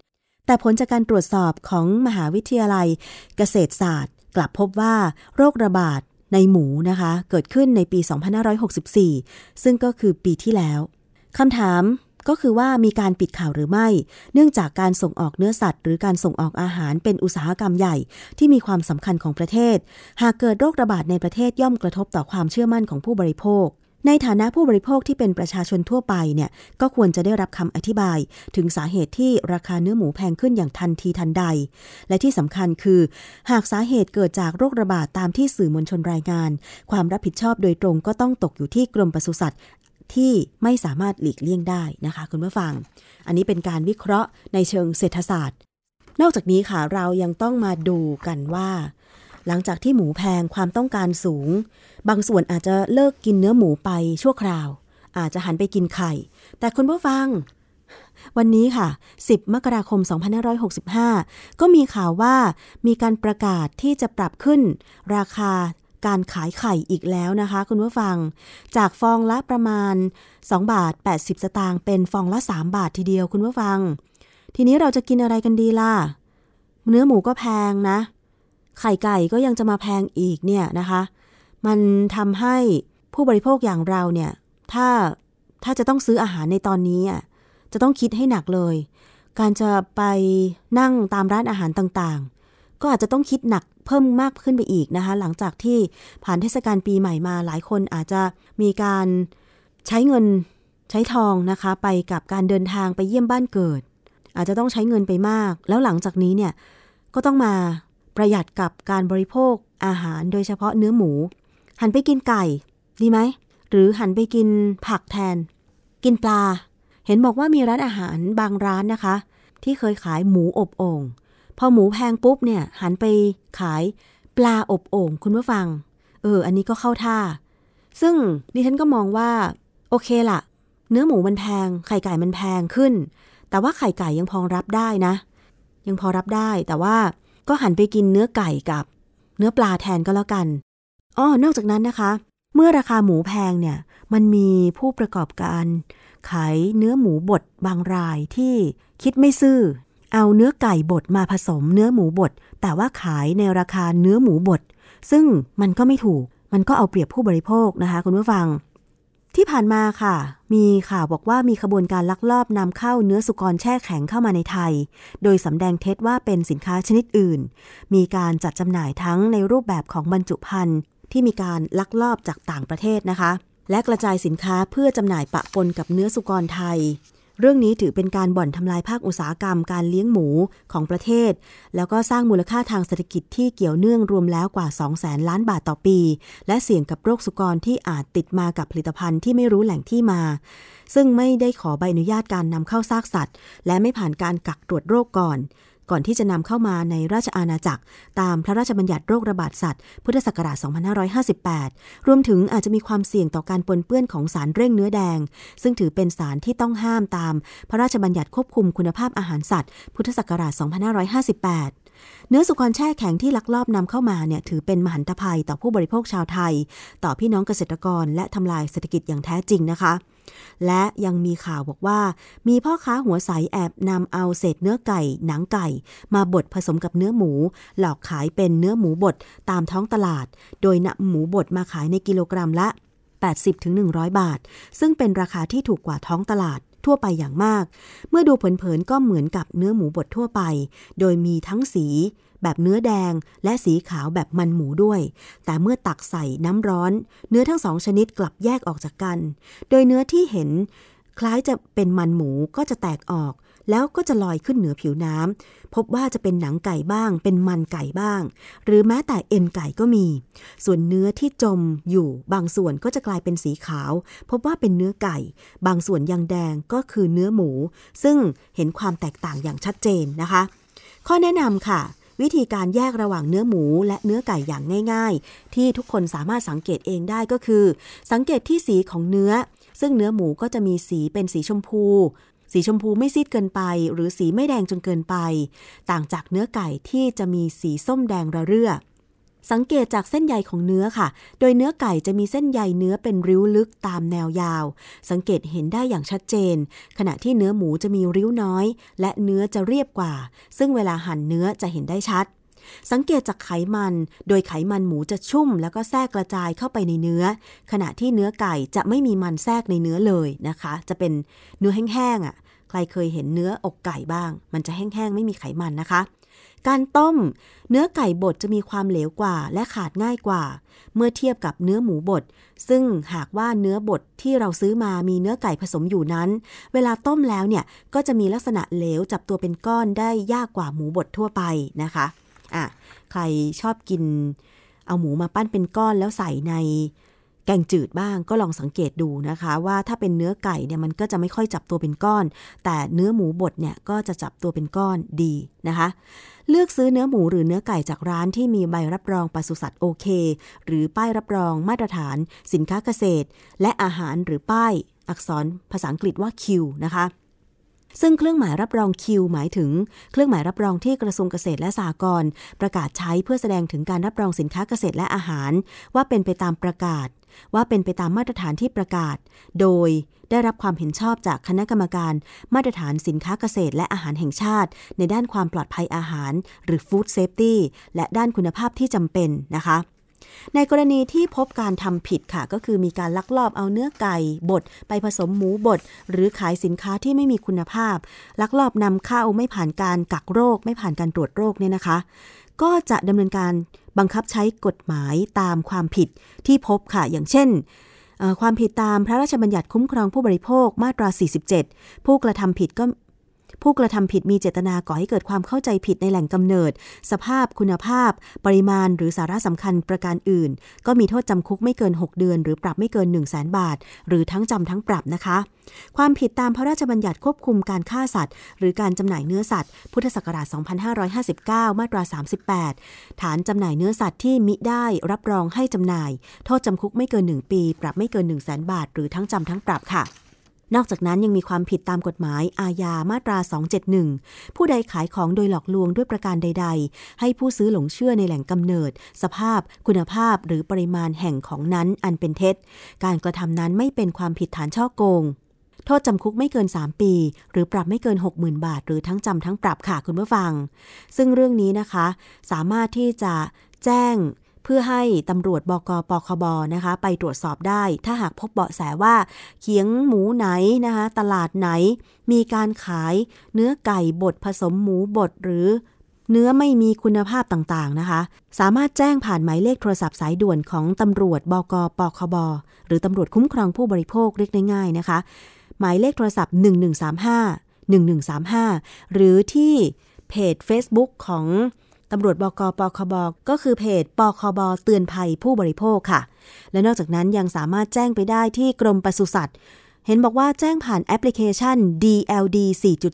แต่ผลจากการตรวจสอบของมหาวิทยาลัยเกษตรศาสตร์ กลับพบว่าโรคระบาดในหมูนะคะ เกิดขึ้นในปี 2564 ซึ่งก็คือปีที่แล้วคำถามก็คือว่ามีการปิดข่าวหรือไม่ เนื่องจากการส่งออกเนื้อสัตว์ หรือการส่งออกอาหารเป็นอุตสาหกรรมใหญ่ที่มีความสำคัญของประเทศ หากเกิดโรคระบาดในประเทศย่อมกระทบต่อความเชื่อมั่นของผู้บริโภค ในฐานะผู้บริโภคที่เป็นประชาชนทั่วไปเนี่ยก็ควรจะได้รับคำอธิบาย ถึงสาเหตุที่ราคาเนื้อหมูแพงขึ้นอย่างทันทีทันใด และที่สำคัญคือ หากสาเหตุเกิดจากโรคระบาดตามที่สื่อมวลชนรายงาน ความรับผิดชอบโดยตรงก็ต้องตกอยู่ที่กรมปศุสัตว์ที่ไม่สามารถหลีกเลี่ยงได้นะคะ คุณผู้ฟัง อันนี้เป็นการวิเคราะห์ในเชิงเศรษฐศาสตร์ นอกจากนี้ค่ะเรายังต้องมาดูกันว่า หลังจากที่หมูแพงความต้องการสูง บางส่วนอาจจะเลิกกินเนื้อหมูไปชั่วคราว อาจจะหันไปกินไข่ แต่คุณผู้ฟัง วันนี้ค่ะ 10 มกราคม 2565 ก็มีข่าวว่ามีการประกาศที่จะปรับขึ้น ราคาการขายไข่อีกแล้วนะคะ คุณผู้ฟัง จากฟองละประมาณ 2 บาท 80 สตางค์เป็นฟองละ 3 บาททีเดียวคุณผู้ฟัง ทีนี้เราจะกินอะไรกันดีล่ะ เนื้อหมูก็แพงนะ ไข่ไก่ก็ยังจะมาแพงอีกเนี่ยนะคะ มันทำให้ผู้บริโภคอย่างเราเนี่ยถ้าถ้าจะต้องซื้ออาหารในตอนนี้อะจะต้องคิดให้หนักเลย การจะไปนั่งตามร้านอาหารต่างๆ ก็อาจจะต้องคิดหนักเพิ่มมากขึ้นไปอีกนะคะ หลังจากที่ผ่านเทศกาลปีใหม่มาหลายคนอาจจะมีการใช้เงินใช้ทองนะคะ ไปกับการเดินทางไปเยี่ยมบ้านเกิด อาจจะต้องใช้เงินไปมาก แล้วหลังจากนี้เนี่ยก็ต้องมา ประหยัดกับการบริโภคอาหารโดยเฉพาะเนื้อหมู หันไปกินไก่ ดีไหม หรือหันไปกินผักแทน กินปลา เห็นบอกว่ามีร้านอาหารบางร้านนะคะ ที่เคยขายหมูอบโอ่งพอหมูแพงปุ๊บเนี่ย หันไปขายปลาอบโอ่งคุณผู้ฟัง เออ อันนี้ก็เข้าท่า ซึ่งดิฉันก็มองว่า โอเคละเนื้อหมูมันแพง ไข่ไก่มันแพงขึ้น แต่ว่าไข่ไก่ยังพอรับได้นะ ยังพอรับได้แต่ว่า ก็หันไปกินเนื้อไก่กับ เนื้อปลาแทนก็แล้วกันอ้อนอกจากนั้นนะคะ เมื่อราคาหมูแพงเนี่ย มันมีผู้ประกอบการขายเนื้อหมูบดบางรายที่คิดไม่ซื่อ เอาเนื้อไก่บดมาผสมเนื้อหมูบดแต่ว่าขายในราคาเนื้อหมูบดซึ่งมันก็ไม่ถูก มันก็เอาเปรียบผู้บริโภคนะคะ คุณผู้ฟัง ที่ผ่านมาค่ะ มีข่าวบอกว่ามีขบวนการลักลอบนำเข้าเนื้อสุกรแช่แข็งเข้ามาในไทย โดยสำแดงเท็จว่าเป็นสินค้าชนิดอื่น มีการจัดจำหน่ายทั้งในรูปแบบของบรรจุภัณฑ์ที่มีการลักลอบจากต่างประเทศนะคะ และกระจายสินค้าเพื่อจำหน่ายปะปนกับเนื้อสุกรไทย เรื่องนี้ถือเป็นการบ่อนทำลายภาคอุตสาหกรรมการเลี้ยงหมูของประเทศ แล้วก็สร้างมูลค่าทางเศรษฐกิจที่เกี่ยวเนื่องรวมแล้วกว่า 2 0 0แสนล้านบาทต่อปี และเสี่ยงกับโรคสุกรที่อาจติดมากับผลิตภัณฑ์ที่ไม่รู้แหล่งที่มา ซึ่งไม่ได้ขอใบอนุญาตการนำเข้าซากสัตว์ และไม่ผ่านการกักตรวจโรคก่อน ก่อนที่จะนำเข้ามาในราชอาณาจักร ตามพระราชบัญญัติโรคระบาดสัตว์ พุทธศักราช 2558 รวมถึงอาจจะมีความเสี่ยงต่อการปนเปื้อนของสารเร่งเนื้อแดง ซึ่งถือเป็นสารที่ต้องห้ามตามพระราชบัญญัติควบคุมคุณภาพอาหารสัตว์ พุทธศักราช 2558 เนื้อสุกรแช่แข็งที่ลักลอบนำเข้ามาเนี่ยถือเป็นมหันตภัยต่อผู้บริโภคชาวไทย ต่อพี่น้องเกษตรกรและทำลายเศรษฐกิจอย่างแท้จริงนะคะ และยังมีข่าวบอกว่า มีพ่อค้าหัวใสแอบนำเอาเศษเนื้อไก่ หนังไก่ มาบดผสมกับเนื้อหมู หลอกขายเป็นเนื้อหมูบดตามท้องตลาด โดยนำหมูบดมาขายในกิโลกรัมละ80-100 บาท ซึ่งเป็นราคาที่ถูกกว่าท้องตลาด ทั่วไปอย่างมาก เมื่อดูเผินๆก็เหมือนกับเนื้อหมูบดทั่วไป โดยมีทั้งสี แบบเนื้อแดงและสีขาวแบบมันหมูด้วย แต่เมื่อตักใส่น้ำร้อน เนื้อทั้งสองชนิดกลับแยกออกจากกัน โดยเนื้อที่เห็น คล้ายจะเป็นมันหมูก็จะแตกออก แล้วก็จะลอยขึ้นเหนือผิวน้ำพบว่าจะเป็นหนังไก่บ้าง เป็นมันไก่บ้าง หรือแม้แต่เอ็นไก่ก็มี ส่วนเนื้อที่จมอยู่บางส่วนก็จะกลายเป็นสีขาว พบว่าเป็นเนื้อไก่ บางส่วนยังแดงก็คือเนื้อหมู ซึ่งเห็นความแตกต่างอย่างชัดเจนนะคะ ข้อแนะนำค่ะวิธีการแยกระหว่างเนื้อหมูและเนื้อไก่อย่างง่าย ๆ ที่ทุกคนสามารถสังเกตเองได้ก็คือ สังเกตที่สีของเนื้อ ซึ่งเนื้อหมูก็จะมีสีเป็นสีชมพู สีชมพูไม่ซีดเกินไป หรือสีไม่แดงจนเกินไป ต่างจากเนื้อไก่ที่จะมีสีส้มแดงระเรื่อ สังเกตจากเส้นใยของเนื้อค่ะ โดยเนื้อไก่จะมีเส้นใยเนื้อเป็นริ้วลึกตามแนวยาว สังเกตเห็นได้อย่างชัดเจน ขณะที่เนื้อหมูจะมีริ้วน้อย และเนื้อจะเรียบกว่า ซึ่งเวลาหั่นเนื้อจะเห็นได้ชัด สังเกตจากไขมัน โดยไขมันหมูจะชุ่ม แล้วก็แทรกกระจายเข้าไปในเนื้อ ขณะที่เนื้อไก่จะไม่มีมันแทรกในเนื้อเลยนะคะ จะเป็นเนื้อแห้งๆอะ ใครเคยเห็นเนื้ออกไก่บ้าง มันจะแห้งๆไม่มีไขมันนะคะ การต้ม เนื้อไก่บดจะมีความเหลวกว่า และขาดง่ายกว่า เมื่อเทียบกับเนื้อหมูบด ซึ่งหากว่าเนื้อบดที่เราซื้อมามีเนื้อไก่ผสมอยู่นั้น เวลาต้มแล้วเนี่ยก็จะมีลักษณะเหลวจับตัวเป็นก้อนได้ยากกว่าหมูบดทั่วไปนะคะ อะใครชอบกิน เอาหมูมาปั้นเป็นก้อนแล้วใส่ในแกงจืดบ้างก็ลองสังเกตดูนะคะ ว่าถ้าเป็นเนื้อไก่เนี่ยมันก็จะไม่ค่อยจับตัวเป็นก้อน แต่เนื้อหมูบดเนี่ยก็จะจับตัวเป็นก้อนดีนะคะ เลือกซื้อเนื้อหมูหรือเนื้อไก่จากร้านที่มีใบรับรองปศุสัตว์โอเค หรือป้ายรับรองมาตรฐาน สินค้าเกษตร และอาหารหรือป้ายอักษรภาษาอังกฤษว่า Q นะคะ ซึ่งเครื่องหมายรับรอง Q หมายถึง เครื่องหมายรับรองที่กระทรวงเกษตรและสหกรณ์ประกาศใช้เพื่อแสดงถึงการรับรองสินค้าเกษตรและอาหาร ว่าเป็นไปตามประกาศ ว่าเป็นไปตามมาตรฐานที่ประกาศ โดยได้รับความเห็นชอบจากคณะกรรมการ มาตรฐานสินค้าเกษตรและอาหารแห่งชาติ ในด้านความปลอดภัยอาหาร หรือ Food Safety และด้านคุณภาพที่จำเป็นนะคะ ในกรณีที่พบการทำผิดค่ะ ก็คือมีการลักลอบเอาเนื้อไก่บดไปผสมหมูบดหรือขายสินค้าที่ไม่มีคุณภาพ ลักลอบนำเข้าไม่ผ่านการกักโรค ไม่ผ่านการตรวจโรคเนี่ยนะคะ ก็จะดำเนินการบังคับใช้กฎหมายตามความผิดที่พบค่ะ อย่างเช่นความผิดตามพระราชบัญญัติคุ้มครองผู้บริโภคมาตรา 47 ผู้กระทำผิดก็ ผู้กระทำผิดมีเจตนาก่อให้เกิดความเข้าใจผิดในแหล่งกำเนิด สภาพคุณภาพ ปริมาณหรือสาระสำคัญประการอื่น ก็มีโทษจำคุกไม่เกิน 6 เดือน หรือปรับไม่เกิน 1 0 0 0 0แบาท หรือทั้งจำทั้งปรับนะคะ ความผิดตามพระราชบัญญัติควบคุมการฆ่าสัตว์ หรือการจำหน่ายเนื้อสัตว์ พุทธศักราช 2559 มาตรา 38 ฐานจำหน่ายเนื้อสัตว์ที่มิได้รับรองให้จำหน่าย โทษจำคุกไม่เกิน 1 ปี ปรับไม่เกิน 1 0 0 0 0แบาท หรือทั้งจำทั้งปรับค่ะ นอกจากนั้นยังมีความผิดตามกฎหมายอาญามาตรา 271 ผู้ใดขายของโดยหลอกลวงด้วยประการใด ๆ ให้ผู้ซื้อหลงเชื่อในแหล่งกำเนิด สภาพ คุณภาพหรือปริมาณแห่งของนั้นอันเป็นเท็จ การกระทำนั้นไม่เป็นความผิดฐานช่อโกง โทษจำคุกไม่เกิน 3 ปี หรือปรับไม่เกิน 60,000 บาท หรือทั้งจำทั้งปรับค่ะคุณผู้ฟัง ซึ่งเรื่องนี้นะคะ สามารถที่จะแจ้ง พื่อให้ตำรวจบกปคบนะคะ ไปตรวจสอบได้ ถ้าหากพบเบาะแสว่าเขียงหมูไหนนะคะ ตลาดไหน มีการขายเนื้อไก่บดผสมหมูบดหรือ เนื้อไม่มีคุณภาพต่างๆนะคะ สามารถแจ้งผ่านหมายเลขโทรศัพท์สายด่วนของตำรวจบกปคบหรือตำรวจคุ้มครองผู้บริโภคเรียกง่ายๆนะคะ หมายเลขโทรศัพท์ 1135 1135 หรือที่เพจ Facebook ของ ตำรวจบกปคบก็คือเพจปคบเตือนภัยผู้บริโภคค่ะ และนอกจากนั้นยังสามารถแจ้งไปได้ที่กรมปศุสัตว์ เห็นบอกว่าแจ้งผ่านแอปพลิเคชัน DLD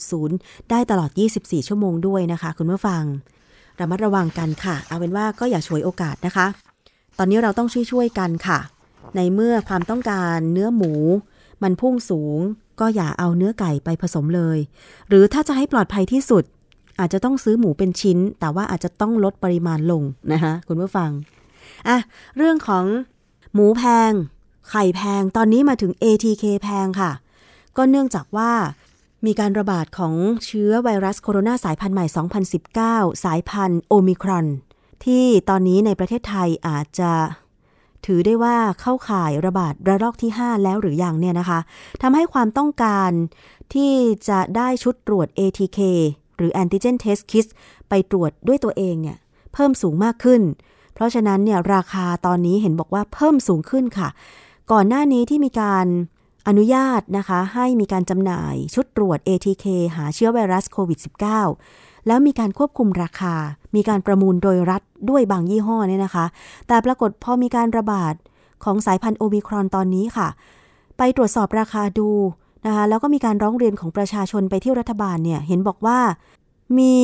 4.0 ได้ตลอด 24 ชั่วโมงด้วยนะคะ คุณผู้ฟัง ระมัดระวังกันค่ะ เอาเป็นว่าก็อย่าฉวยโอกาสนะคะ ตอนนี้เราต้องช่วยๆกันค่ะ ในเมื่อความต้องการเนื้อหมู มันพุ่งสูงก็อย่าเอาเนื้อไก่ไปผสมเลย หรือถ้าจะให้ปลอดภัยที่สุด อาจจะต้องซื้อหมูเป็นชิ้น แต่ว่าอาจจะต้องลดปริมาณลงนะคะคุณผู้ฟังอะเรื่องของหมูแพง ไข่แพงตอนนี้มาถึง ATK แพงค่ะ ก็เนื่องจากว่ามีการระบาดของเชื้อไวรัสโคโรนาสายพันธุ์ใหม่ 2019 สายพันธุ์โอมิครอน ที่ตอนนี้ในประเทศไทยอาจจะถือได้ว่าเข้าข่ายระบาดระลอกที่ 5 แล้วหรือยังเนี่ยนะคะทำให้ความต้องการที่จะได้ชุดตรวจ ATK หรือ Antigen Test Kit ไปตรวจด้วยตัวเองเนี่ยเพิ่มสูงมากขึ้น เพราะฉะนั้นเนี่ยราคาตอนนี้เห็นบอกว่าเพิ่มสูงขึ้นค่ะ ก่อนหน้านี้ที่มีการอนุญาตนะคะ ให้มีการจำหน่ายชุดตรวจ ATK หาเชื้อไวรัสโควิด -19 แล้วมีการควบคุมราคา มีการประมูลโดยรัฐด้วยบางยี่ห้อเนี่ยนะคะ แต่ปรากฏพอมีการระบาดของสายพันธุ์โอมิครอนตอนนี้ค่ะ ไปตรวจสอบราคาดู นะคะแล้วก็มีการร้องเรียนของประชาชนไปที่รัฐบาลเนี่ยเห็นบอกว่า มี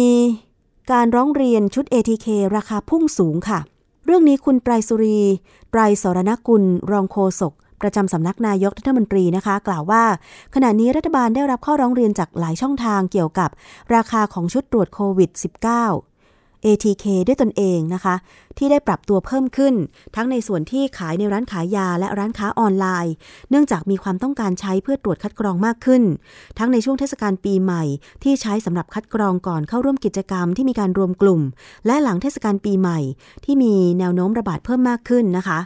การร้องเรียนชุด ATK ราคาพุ่งสูงค่ะ เรื่องนี้คุณไตรสุรีไตรสรณกุล รองโฆษกประจำสำนักนายกรัฐมนตรีนะคะ กล่าวว่า ขณะนี้รัฐบาลได้รับข้อร้องเรียนจากหลายช่องทางเกี่ยวกับ ราคาของชุดตรวจโควิด -19 ATK ด้วยตนเองนะคะ ที่ได้ปรับตัวเพิ่มขึ้น ทั้งในส่วนที่ขายในร้านขายยาและร้านค้าออนไลน์ เนื่องจากมีความต้องการใช้เพื่อตรวจคัดกรองมากขึ้น ทั้งในช่วงเทศกาลปีใหม่ ที่ใช้สำหรับคัดกรองก่อนเข้าร่วมกิจกรรมที่มีการรวมกลุ่ม และหลังเทศกาลปีใหม่ ที่มีแนวโน้มระบาดเพิ่มมากขึ้นนะคะ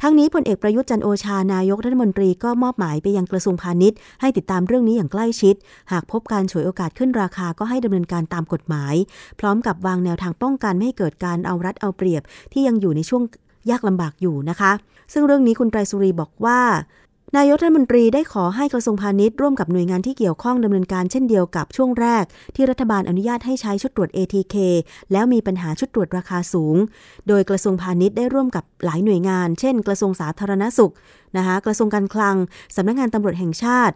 ทั้งนี้พลเอกประยุทธ์จันโอชานายกรัฐมนตรีก็มอบหมายไปยังกระทรวงพาณิชย์ ให้ติดตามเรื่องนี้อย่างใกล้ชิด หากพบการฉวยโอกาสขึ้นราคาก็ให้ดำเนินการตามกฎหมาย พร้อมกับวางแนวทางป้องกันไม่ให้เกิดการเอารัดเอาเปรียบ ที่ยังอยู่ในช่วงยากลำบากอยู่นะคะ ซึ่งเรื่องนี้คุณไตรสุรีบอกว่า นายกรัฐมนตรีได้ขอให้กระทรวงพาณิชย์ร่วมกับหน่วยงานที่เกี่ยวข้องดำเนินการเช่นเดียวกับช่วงแรก ที่รัฐบาลอนุญาตให้ใช้ชุดตรวจ ATK แล้วมีปัญหาชุดตรวจราคาสูง โดยกระทรวงพาณิชย์ได้ร่วมกับหลายหน่วยงาน เช่น กระทรวงสาธารณสุขนะคะกระทรวงการคลังสำนักงานตำรวจแห่งชาติ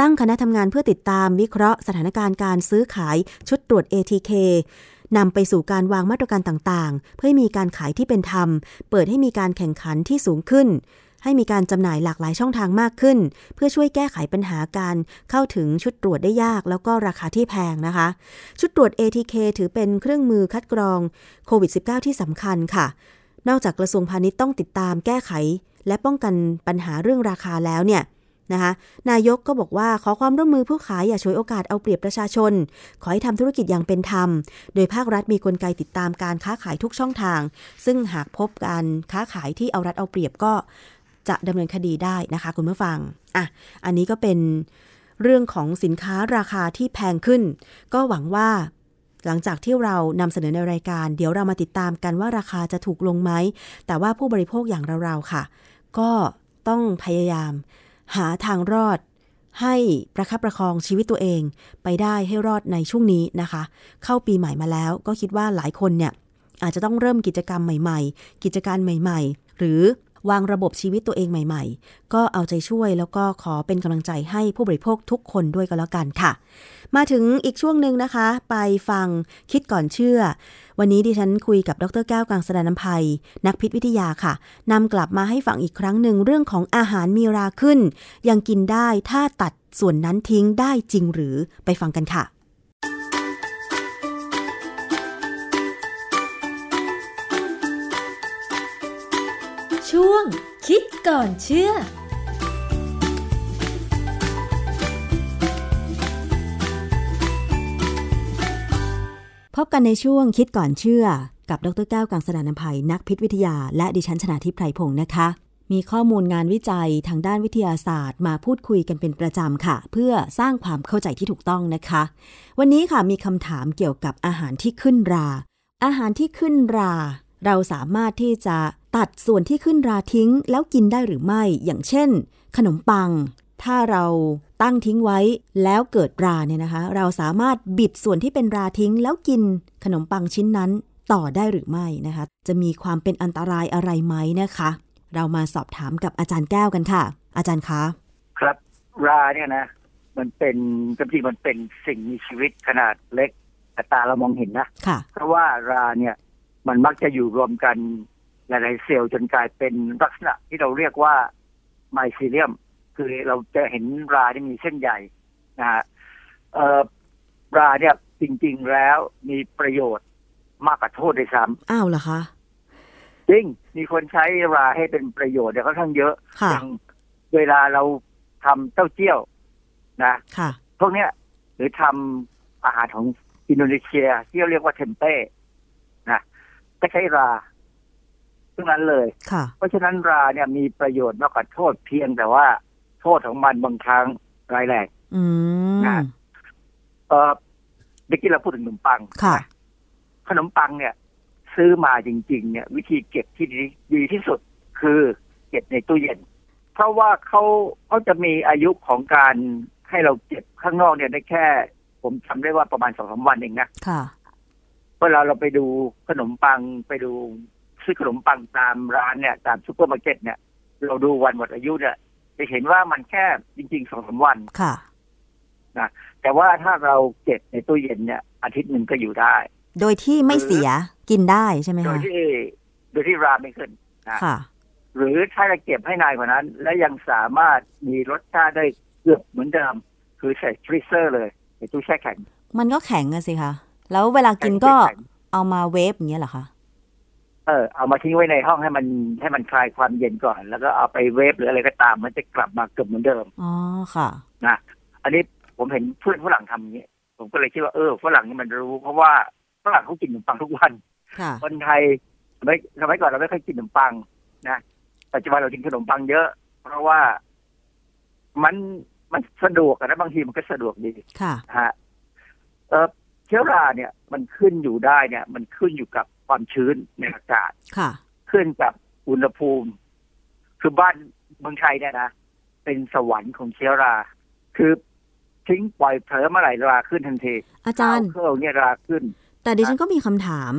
ตั้งคณะทำงานเพื่อติดตามวิเคราะห์สถานการณ์การซื้อขายชุดตรวจ ATK นำไปสู่การวางมาตรการต่างๆ เพื่อให้มีการขายที่เป็นธรรม เปิดให้มีการแข่งขันที่สูงขึ้น ให้มีการจำหน่ายหลากหลายช่องทางมากขึ้น เพื่อช่วยแก้ไขปัญหาการเข้าถึงชุดตรวจได้ยาก แล้วก็ราคาที่แพงนะคะ ชุดตรวจ ATK ถือเป็นเครื่องมือคัดกรองโควิด -19 ที่สำคัญค่ะ นอกจากกระทรวงพาณิชย์ต้องติดตามแก้ไข และป้องกันปัญหาเรื่องราคาแล้วเนี่ยนะคะนายกก็บอกว่าขอความร่วมมือผู้ขายอย่าฉวยโอกาสเอาเปรียบประชาชน ขอให้ทำธุรกิจอย่างเป็นธรรม โดยภาครัฐมีกลไกติดตามการค้าขายทุกช่องทาง ซึ่งหากพบการค้าขายที่เอารัดเอาเปรียบก็ จะดำเนินคดีได้นะคะ คุณผู้ฟังอะอันนี้ก็เป็นเรื่องของสินค้าราคาที่แพงขึ้น ก็หวังว่าหลังจากที่เรานำเสนอในรายการ เดี๋ยวเรามาติดตามกันว่าราคาจะถูกลงไหม แต่ว่าผู้บริโภคอย่างเราๆค่ะ ก็ต้องพยายาม หาทางรอด ให้ประคับประคองชีวิตตัวเอง ไปได้ให้รอดในช่วงนี้นะคะ เข้าปีใหม่มาแล้ว ก็คิดว่าหลายคนเนี่ยอาจจะต้องเริ่มกิจกรรมใหม่ ๆ กิจการใหม่ ๆ หรือ วางระบบชีวิตตัวเองใหม่ๆ ก็เอาใจช่วยแล้วก็ขอเป็นกำลังใจให้ผู้บริโภคทุกคนด้วยก็แล้วกันค่ะ มาถึงอีกช่วงหนึ่งนะคะ ไปฟังคิดก่อนเชื่อ วันนี้ดิฉันคุยกับดรแก้วกังสดานนภัย นักพิษวิทยาค่ะนำกลับมาให้ฟังอีกครั้งหนึ่งเรื่องของอาหารมีราขึ้น ยังกินได้ถ้าตัดส่วนนั้นทิ้งได้จริงหรือไปฟังกันค่ะ ช่วง คิดก่อนเชื่อพบกันในช่วงคิดก่อนเชื่อ กับดรแก้วกังสดานนภัยนักพิษวิทยา และดิฉันชนาทิพไพรพงศ์นะคะ มีข้อมูลงานวิจัยทางด้านวิทยาศาสตร์ มาพูดคุยกันเป็นประจำค่ะ เพื่อสร้างความเข้าใจที่ถูกต้องนะคะ วันนี้ค่ะมีคำถามเกี่ยวกับอาหารที่ขึ้นรา อาหารที่ขึ้นรา เราสามารถที่จะ ตัดส่วนที่ขึ้นราทิ้งแล้วกินได้หรือไม่ อย่างเช่น ขนมปัง ถ้าเราตั้งทิ้งไว้แล้วเกิดราเนี่ยนะคะ เราสามารถบิดส่วนที่เป็นราทิ้ง แล้วกินขนมปังชิ้นนั้นต่อได้หรือไม่นะคะ จะมีความเป็นอันตรายอะไรไหมนะคะ เรามาสอบถามกับอาจารย์แก้วกันค่ะ อาจารย์คะครับราเนี่ยนะมันเป็นจริงๆมันเป็นสิ่งมีชีวิตขนาดเล็กแต่ตาเรามองเห็นนะค่ะเพราะว่าราเนี่ยมันมักจะอยู่รวมกัน หลายๆเซลล์จนกลายเป็นลักษณะที่เราเรียกว่าไมซีเลียม คือเราจะเห็นราที่มีเส้นใหญ่นะฮะเอ่อราเนี่ยจริง ๆแล้วมีประโยชน์มากกว่าโทษด้วยซ้อ้าวเหรอคะำจริงมีคนใช้ราให้เป็นประโยชน์เนี่ยค่อนข้างเยอะค่ะอย่างเวลาเราทำเต้าเจี้ยว นะค่ะพวกเนี้ยหรือทำอาหารของอินโดนีเซียที่เรียกว่าเทมเป้นะก็ใช้รา ทั้งนั้นเลยค่ะเพราะฉะนั้นราเนี่ยมีประโยชน์มากกว่าโทษเพียงแต่ว่า โทษของมันบางครั้งร้ายแรงอืมนะเออเมื่อกี้เราพูดถึงขนมปังค่ะ ขนมปังเนี่ย ซื้อมาจริง ๆ เนี่ย วิธีเก็บที่ดีดีที่สุดคือเก็บในตู้เย็น เพราะว่าเขาเขาจะมีอายุของการให้เราเก็บข้างนอกเนี่ยได้แค่ ผมจำได้ว่าประมาณสองสามวันเองนะค่ะเวลาเราไปดูขนมปังไปดู ซื้อขนมปังตามร้านเนี่ยตามซูเปอร์มาร์เก็ตเนี่ย เราดูวันหมดอายุเนี่ยจะเห็นว่ามันแค่จริงๆสองสามวันค่ะแต่ว่าถ้าเราเก็บในตู้เย็นเนี่ย อาทิตย์หนึ่งก็อยู่ได้ โดยที่ไม่เสียกินได้ใช่ไหมโดยคะที่โดยที่ราไม่ขึ้นนะค่ะ หรือถ้าจะเก็บให้นานกว่านั้น และยังสามารถมีรสชาติได้เกือบเหมือนเดิมคือใส่ freezer เลยในตู้แช่แข็ง มันก็แข็งอะสิคะแล้วเวลากินก็แข็งเอามา wave อย่างเงี้ยเหรอคะ เออเอามาทิ้งไว้ในห้องให้มันให้มันคลายความเย็นก่อน แล้วก็เอาไป wave หรืออะไรก็ตาม มันจะกลับมาเกือบเหมือนเดิมอ๋อค่ะนะอันนี้ผมเห็นเพื่อนฝรั่งทำอย่างนี้ผมก็เลยคิดว่าเออฝรั่งนี่มันรู้เพราะว่าฝรั่งเขากินขนมปังทุกวันค่ะคนไทยสมัยสมัยก่อนเราไม่ค่อยกินขนมปังนะปัจจุบันเรากินขนมปังเยอะ เพราะว่ามันมันสะดวกอะนะบางทีมันก็สะดวกดีค่ะนะฮะเออเชื้อราเนี่ย มันขึ้นอยู่ได้เนี่ย มันขึ้นอยู่กับ ความชื้นในอากาศค่ะขึ้นกับอุณหภูมิ คือบ้านเมืองไทยเนี่ยนะเป็นสวรรค์ของเชื้อรา คือทิ้งปล่อยเผลอเมื่อไหร่ราขึ้นทันที อาจารย์เครื่องเนี่ยราขึ้น แต่ดิฉันก็มีคำถาม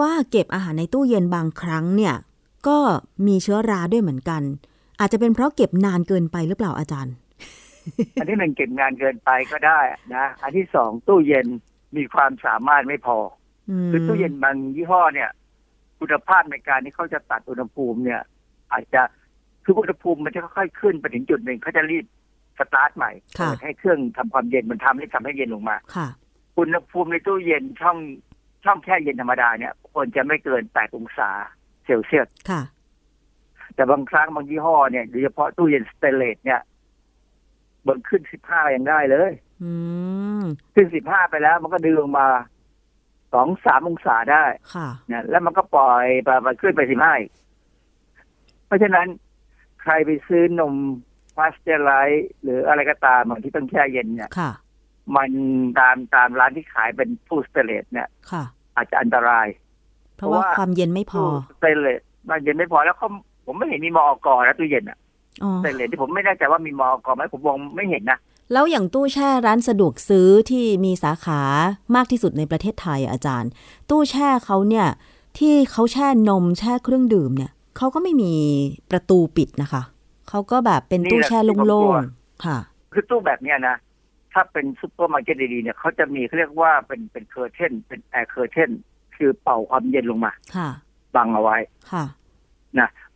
ว่าเก็บอาหารในตู้เย็นบางครั้งเนี่ย ก็มีเชื้อราด้วยเหมือนกัน อาจจะเป็นเพราะเก็บนานเกินไปหรือเปล่าอาจารย์ อันที่หนึ่งเก็บงานเกินไปก็ได้นะ อันที่สองตู้เย็นมีความสามารถไม่พออืม คือตู้เย็นบางยี่ห้อเนี่ย คุณภาพในการที่เขาจะตัดอุณหภูมิเนี่ย อาจจะคืออุณหภูมิมันจะค่อยๆขึ้นไปถึงจุดหนึ่งเขาจะรีสตาร์ทใหม่ค่ะเปิดให้เครื่องทำความเย็นมันทำให้ทำให้เย็นลงมาค่ะอุณหภูมิในตู้เย็นช่องช่องแช่เย็นธรรมดาเนี่ยควรจะไม่เกิน8องศาเซลเซียสค่ะ แต่บางครั้งบางยี่ห้อเนี่ยโดยเฉพาะตู้เย็นสเตนเลสเนี่ยมันขึ้น15ยังได้เลย อืมขึ้น15ไปแล้วมันก็ดึงลงมา สองสามองศาได้ค่ะเนี่ยแล้วมันก็ปล่อยไปไปขึ้นไป15อีกเพราะฉะนั้น ใครไปซื้อนมพาสเจอร์ไรซ์หรืออะไรก็ตามอะที่ต้องแช่เย็นเนี่ยค่ะมันตามตามร้านที่ขายเป็นตู้สเตนเลสเนี่ยค่ะอาจจะอันตรายเพราะว่าเพราะว่าความเย็นไม่พอตู้สเตนเลสมันเย็นไม่พอแล้วเขาผมไม่เห็นมีมอกรนะตู้เย็นอะอ๋อสเตนเลสที่ผมไม่แน่ใจว่ามีมอกรไหมผมมองไม่เห็นนะ แล้วอย่างตู้แช่ร้านสะดวกซื้อที่มีสาขามากที่สุดในประเทศไทยอะอาจารย์ ตู้แช่เขาเนี่ยที่เขาแช่นมแช่เครื่องดื่มเนี่ยเขาก็ไม่มีประตูปิดนะคะเขาก็แบบเป็นตู้แช่โล่งๆค่ะ คือตู้แบบเนี้ยนะถ้าเป็นซุปเปอร์มาร์เก็ตดีๆเนี่ยเขาจะมีเขาเรียกว่าเป็นเป็น curtain เป็น air curtain คือเป่าความเย็นลงมาค่ะบังเอาไว้ค่ะ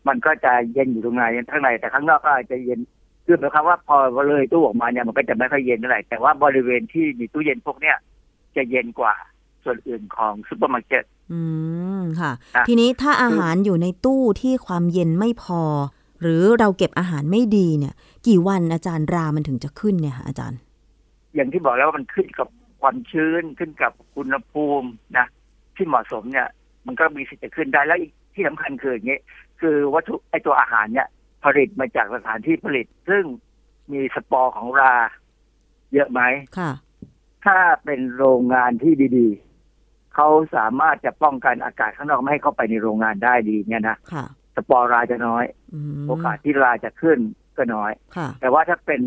มันก็จะเย็นอยู่ตรงในข้างในแต่ข้างนอกก็อาจจะเย็น คือหมายความว่าพอเลยตู้ออกมาเนี่ยมันก็จะไม่ค่อยเย็นเท่าไหร่แต่ว่าบริเวณที่มีตู้เย็นพวกเนี้ยจะเย็นกว่าส่วนอื่นของซุปเปอร์มาร์เก็ตอืมค่ะอะ ทีนี้ถ้าอาหารอยู่ในตู้ที่ความเย็นไม่พอ หรือเราเก็บอาหารไม่ดีเนี่ย กี่วันอาจารย์รามันถึงจะขึ้นเนี่ยค่ะอาจารย์ อย่างที่บอกแล้วว่ามันขึ้นกับความชื้นขึ้นกับอุณหภูมินะที่เหมาะสมเนี่ย มันก็มีสิทธิ์จะขึ้นได้แล้วอีกที่สำคัญคืออย่างนี้คือวัตถุไอตัวอาหารเนี่ย ผลิตมาจากสถานที่ผลิต ซึ่งมีสปอร์ของรา เยอะไหมค่ะ ถ้าเป็นโรงงานที่ดีๆ เขาสามารถจะป้องกันอากาศข้างนอกไม่ให้เข้าไปในโรงงานได้ดีเนี่ยนะค่ะ สปอร์ราจะน้อยอืมโอกาสที่ราจะขึ้นก็น้อยค่ะแต่ว่าถ้าเป็น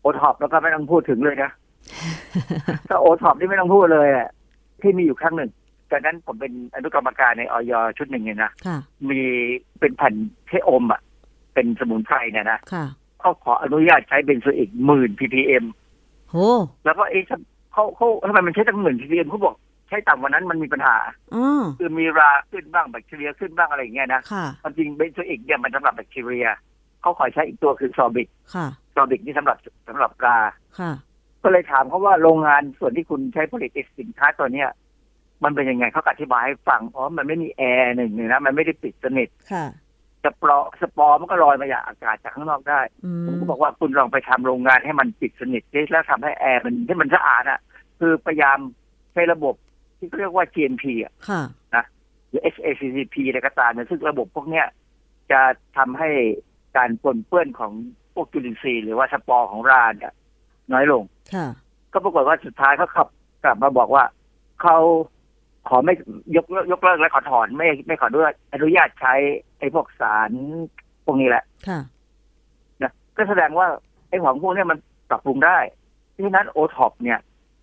โอท็อปแล้วก็ไม่ต้องพูดถึงเลยนะ ถ้าโอท็อปนี่ไม่ต้องพูดเลยอะที่มีอยู่ครั้งหนึ่งจากนั้นผมเป็นอนุกรรมการในอย.ชุดหนึ่งเนี่ยนะค่ะมีเป็นแผ่นเทอมอะ เป็นสมุนไพรเนี่ยนะค่ะเขาขออนุญาตใช้ benzoic หมื่น ppm โหแล้วก็เอ๊ะเขาเขาทำไมมันใช้ตั้งหมื่น ppm เขาบอกใช้ต่ำกว่านั้นมันมีปัญหาอ๋อคือมีราขึ้นบ้างแบคทีเรียขึ้นบ้างอะไรอย่างเงี้ยนะค่ะความจริง benzoic เนี่ยมันสำหรับแบคทีเรียเขาขอใช้อีกตัวคือ sorbicค่ะ sorbic นี่สำหรับสำหรับราค่ะก็เลยถามเขาว่าโรงงานส่วนที่คุณใช้ผลิตไอ้สินค้าตัวเนี้ยมันเป็นยังไงเขาก็อธิบายให้ฟังอ๋อมันไม่มีแอร์หนึ่งเลยนะมันไม่ได้ปิดสนิทค่ะ สปอร์สปอร์มันก็ลอยมาจากอากาศจากข้างนอกได้อืมผมก็บอกว่าคุณลองไปทำโรงงานให้มันปิดสนิทดิแล้วทำให้แอร์มันให้มันสะอาดอะ คือพยายามใช้ระบบที่เรียกว่า GMP อะค่ะหรือ HACCP อะไรก็ตามเนี่ยซึ่งระบบพวกเนี้ยจะทำให้การปนเปื้อนของพวกจุลินทรีย์หรือว่าสปอร์ของราเนี่ยน้อยลงค่ะก็ปรากฏว่าสุดท้ายเขาขับกลับมาบอกว่าเขา ขอไม่ยกเลิกยกเลิกและขอถอนไม่ไม่ขอด้วยอนุญาตใช้ไอ้พวกสารพวกนี้แหละ ค่ะนะก็แสดงว่าไอ้ของพวกเนี้ยมันปรับปรุงได้เพราะฉะนั้นโอท็อปเนี่ย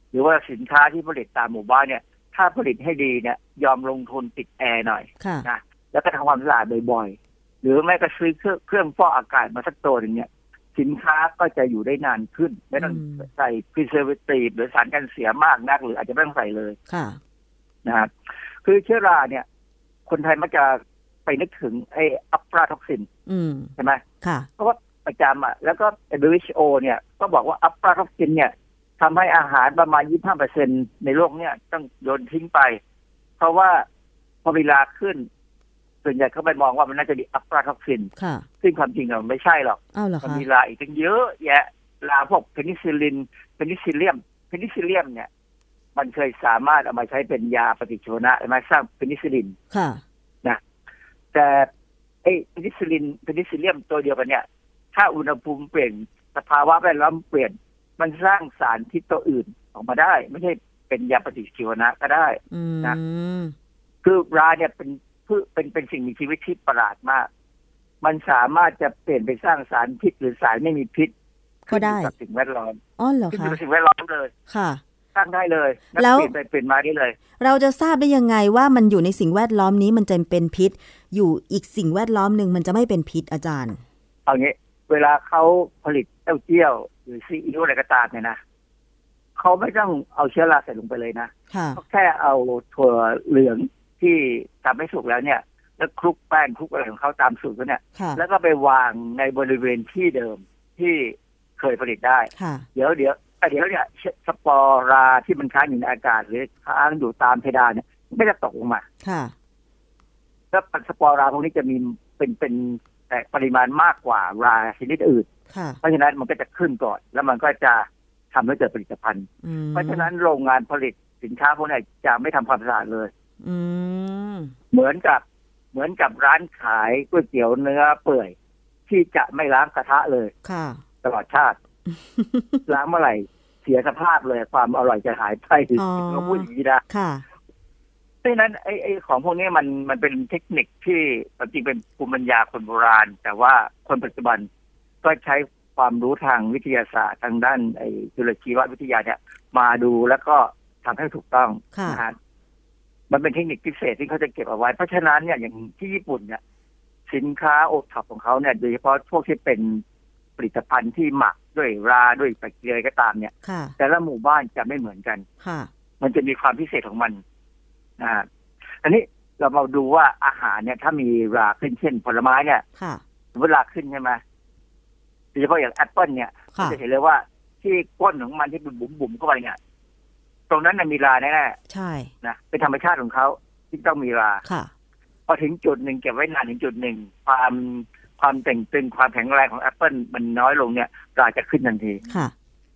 หรือว่าสินค้าที่ผลิตตามหมู่บ้านเนี่ย ถ้าผลิตให้ดีเนี่ย ยอมลงทุนติดแอร์หน่อยค่ะนะแล้วก็ทำความสะอาดบ่อยๆ หรือไม่ก็ซื้อเครื่องเครื่องฟอกอากาศมาสักตัวหนึ่งเนี่ย สินค้าก็จะอยู่ได้นานขึ้น ไม่ต้องอืมใส่ preservative หรือสารกันเสียมากนัก หรืออาจจะไม่ต้องใส่เลยค่ะ นะครับคือเชื้อราเนี่ย คนไทยมักจะไปนึกถึงไอ้อะฟลาท็อกซินอืมใช่ไหมค่ะเพราะว่าประจำอะแล้วก็ WHO เนี่ย ก็บอกว่าอะฟลาท็อกซินเนี่ยทำให้อาหารประมาณ 25%ในโลกเนี่ยต้องโยนทิ้งไป เพราะว่าพอเวลาขึ้นราส่วนใหญ่เขาไปมองว่ามันน่าจะมีอะฟลาท็อกซินค่ะซึ่งความจริงอะมันไม่ใช่หรอกอ้าวเหรอมันคะมีราอีกตั้งเยอะแยะราพวกเพนิซิลลิน Penicillium Penicillium เนี่ย มันเคยสามารถเอามาใช้เป็นยาปฏิชีวนะใช่ไหมสร้างเพนิซิลลินค่ะแต่ไอ้เพนิซิลลิน Penicillium ตัวเดียวกันเนี่ย ถ้าอุณหภูมิเปลี่ยนสภาวะแวดล้อมเปลี่ยน มันสร้างสารพิษตัวอื่นออกมาได้ ไม่ใช่เป็นยาปฏิชีวนะก็ได้อืนะมคือราเนี่ยเป็นพืชเป็นเป็นสิ่งมีชีวิตที่ประหลาดมาก มันสามารถจะเปลี่ยนไปสร้างสารพิษหรือสารไม่มีพิษก็ได้ขึ้นอยู่กับสิ่งแวดล้อมอ๋อเหรอขึ้นอคะยู่กับสิ่งแวดล้อมเลยค่ะ สร้างได้เลยนักแล้วเปลี่ยนไปเปลี่ยนมาได้เลย เราจะทราบได้ยังไงว่ามันอยู่ในสิ่งแวดล้อมนี้มันจะเป็นพิษ อยู่อีกสิ่งแวดล้อมหนึ่งมันจะไม่เป็นพิษอาจารย์ เอางี้ เวลาเขาผลิตเต้าเจี้ยวหรือซีอิ๊วอะไรก็ตามเนี่ยนะเขาไม่ต้องเอาเชื้อราใส่ลงไปเลยนะค่ะเขาแค่เอาถั่วเหลืองที่ทำให้สุกแล้วเนี่ย แล้วคลุกแป้งคลุกอะไรของเขาตามสูตรเขาเนี่ยค่ะแล้วก็ไปวางในบริเวณที่เดิมที่เคยผลิตได้ค่ะเดี๋ยวเดี๋ยวแต่ เดี๋ยวเนี่ยสปอร์ราที่มันค้างอยู่ในอากาศหรือค้างอยู่ตามเพดานเนี่ยไม่จะตกลงมา ค่ะแล้วสปอร์ราพวกนี้จะมีเป็นเป็นแต่ปริมาณมากกว่าราชนิดอื่นค่ะเพราะฉะนั้นมันก็จะขึ้นก่อน แล้วมันก็จะทำให้เกิดผลิตภัณฑ์อืมเพราะฉะนั้นโรงงานผลิตสินค้าพวกนี้จะไม่ทำความสะอาดเลยอืมเหมือนกับเหมือนกับร้านขายก๋วยเตี๋ยวเนื้อเปื่อย ที่จะไม่ล้างกระทะเลยค่ะตลอดชาติ ล้างเมื่อไหร่เสียสภาพเลยความอร่อยจะหายไปอ๋อเขาพูดอย่างนี้นะค่ะเพราะฉะนั้นไอ้ไอ้ของพวกนี้มันมันเป็นเทคนิคที่จริงเป็นภูมิปัญญาคนโบราณ แต่ว่าคนปัจจุบันก็ใช้ความรู้ทางวิทยาศาสตร์ทางด้านไอ้จุลชีววิทยาเนี่ย มาดูแล้วก็ทำให้ถูกต้องค่ะนะฮะมันเป็นเทคนิคพิเศษที่เขาจะเก็บเอาไว้ เพราะฉะนั้นเนี่ยอย่างที่ญี่ปุ่นเนี่ย สินค้าโอท็อปของเขาเนี่ยโดยเฉพาะพวกที่เป็น ผลิตภัณฑ์ที่หมักด้วยราด้วยแบคทีเรียก็ตามเนี่ยค่ะแต่ละหมู่บ้านจะไม่เหมือนกันค่ะมันจะมีความพิเศษของมันนะฮะอันนี้เรามาดูว่าอาหารเนี่ย ถ้ามีราขึ้นเช่นผลไม้เนี่ยค่ะสมมติราขึ้นใช่ไหมโดยเฉพาะอย่างแอปเปิลเนี่ยค่ะจะเห็นเลยว่าที่ก้นของมันที่เป็นบุ๋มบุ๋มๆเข้าไปเนี่ยตรงนั้นน่ะมีราแน่ใช่ๆนะเป็นธรรมชาติของเขาที่ต้องมีราค่ะพอถึงจุดหนึ่งเก็บไว้นานถึงจุดหนึ่งความ ความเต่งตึงความแข็งแรงของแอปเปิลมันน้อยลงเนี่ยราจะขึ้นทันทีค่ะ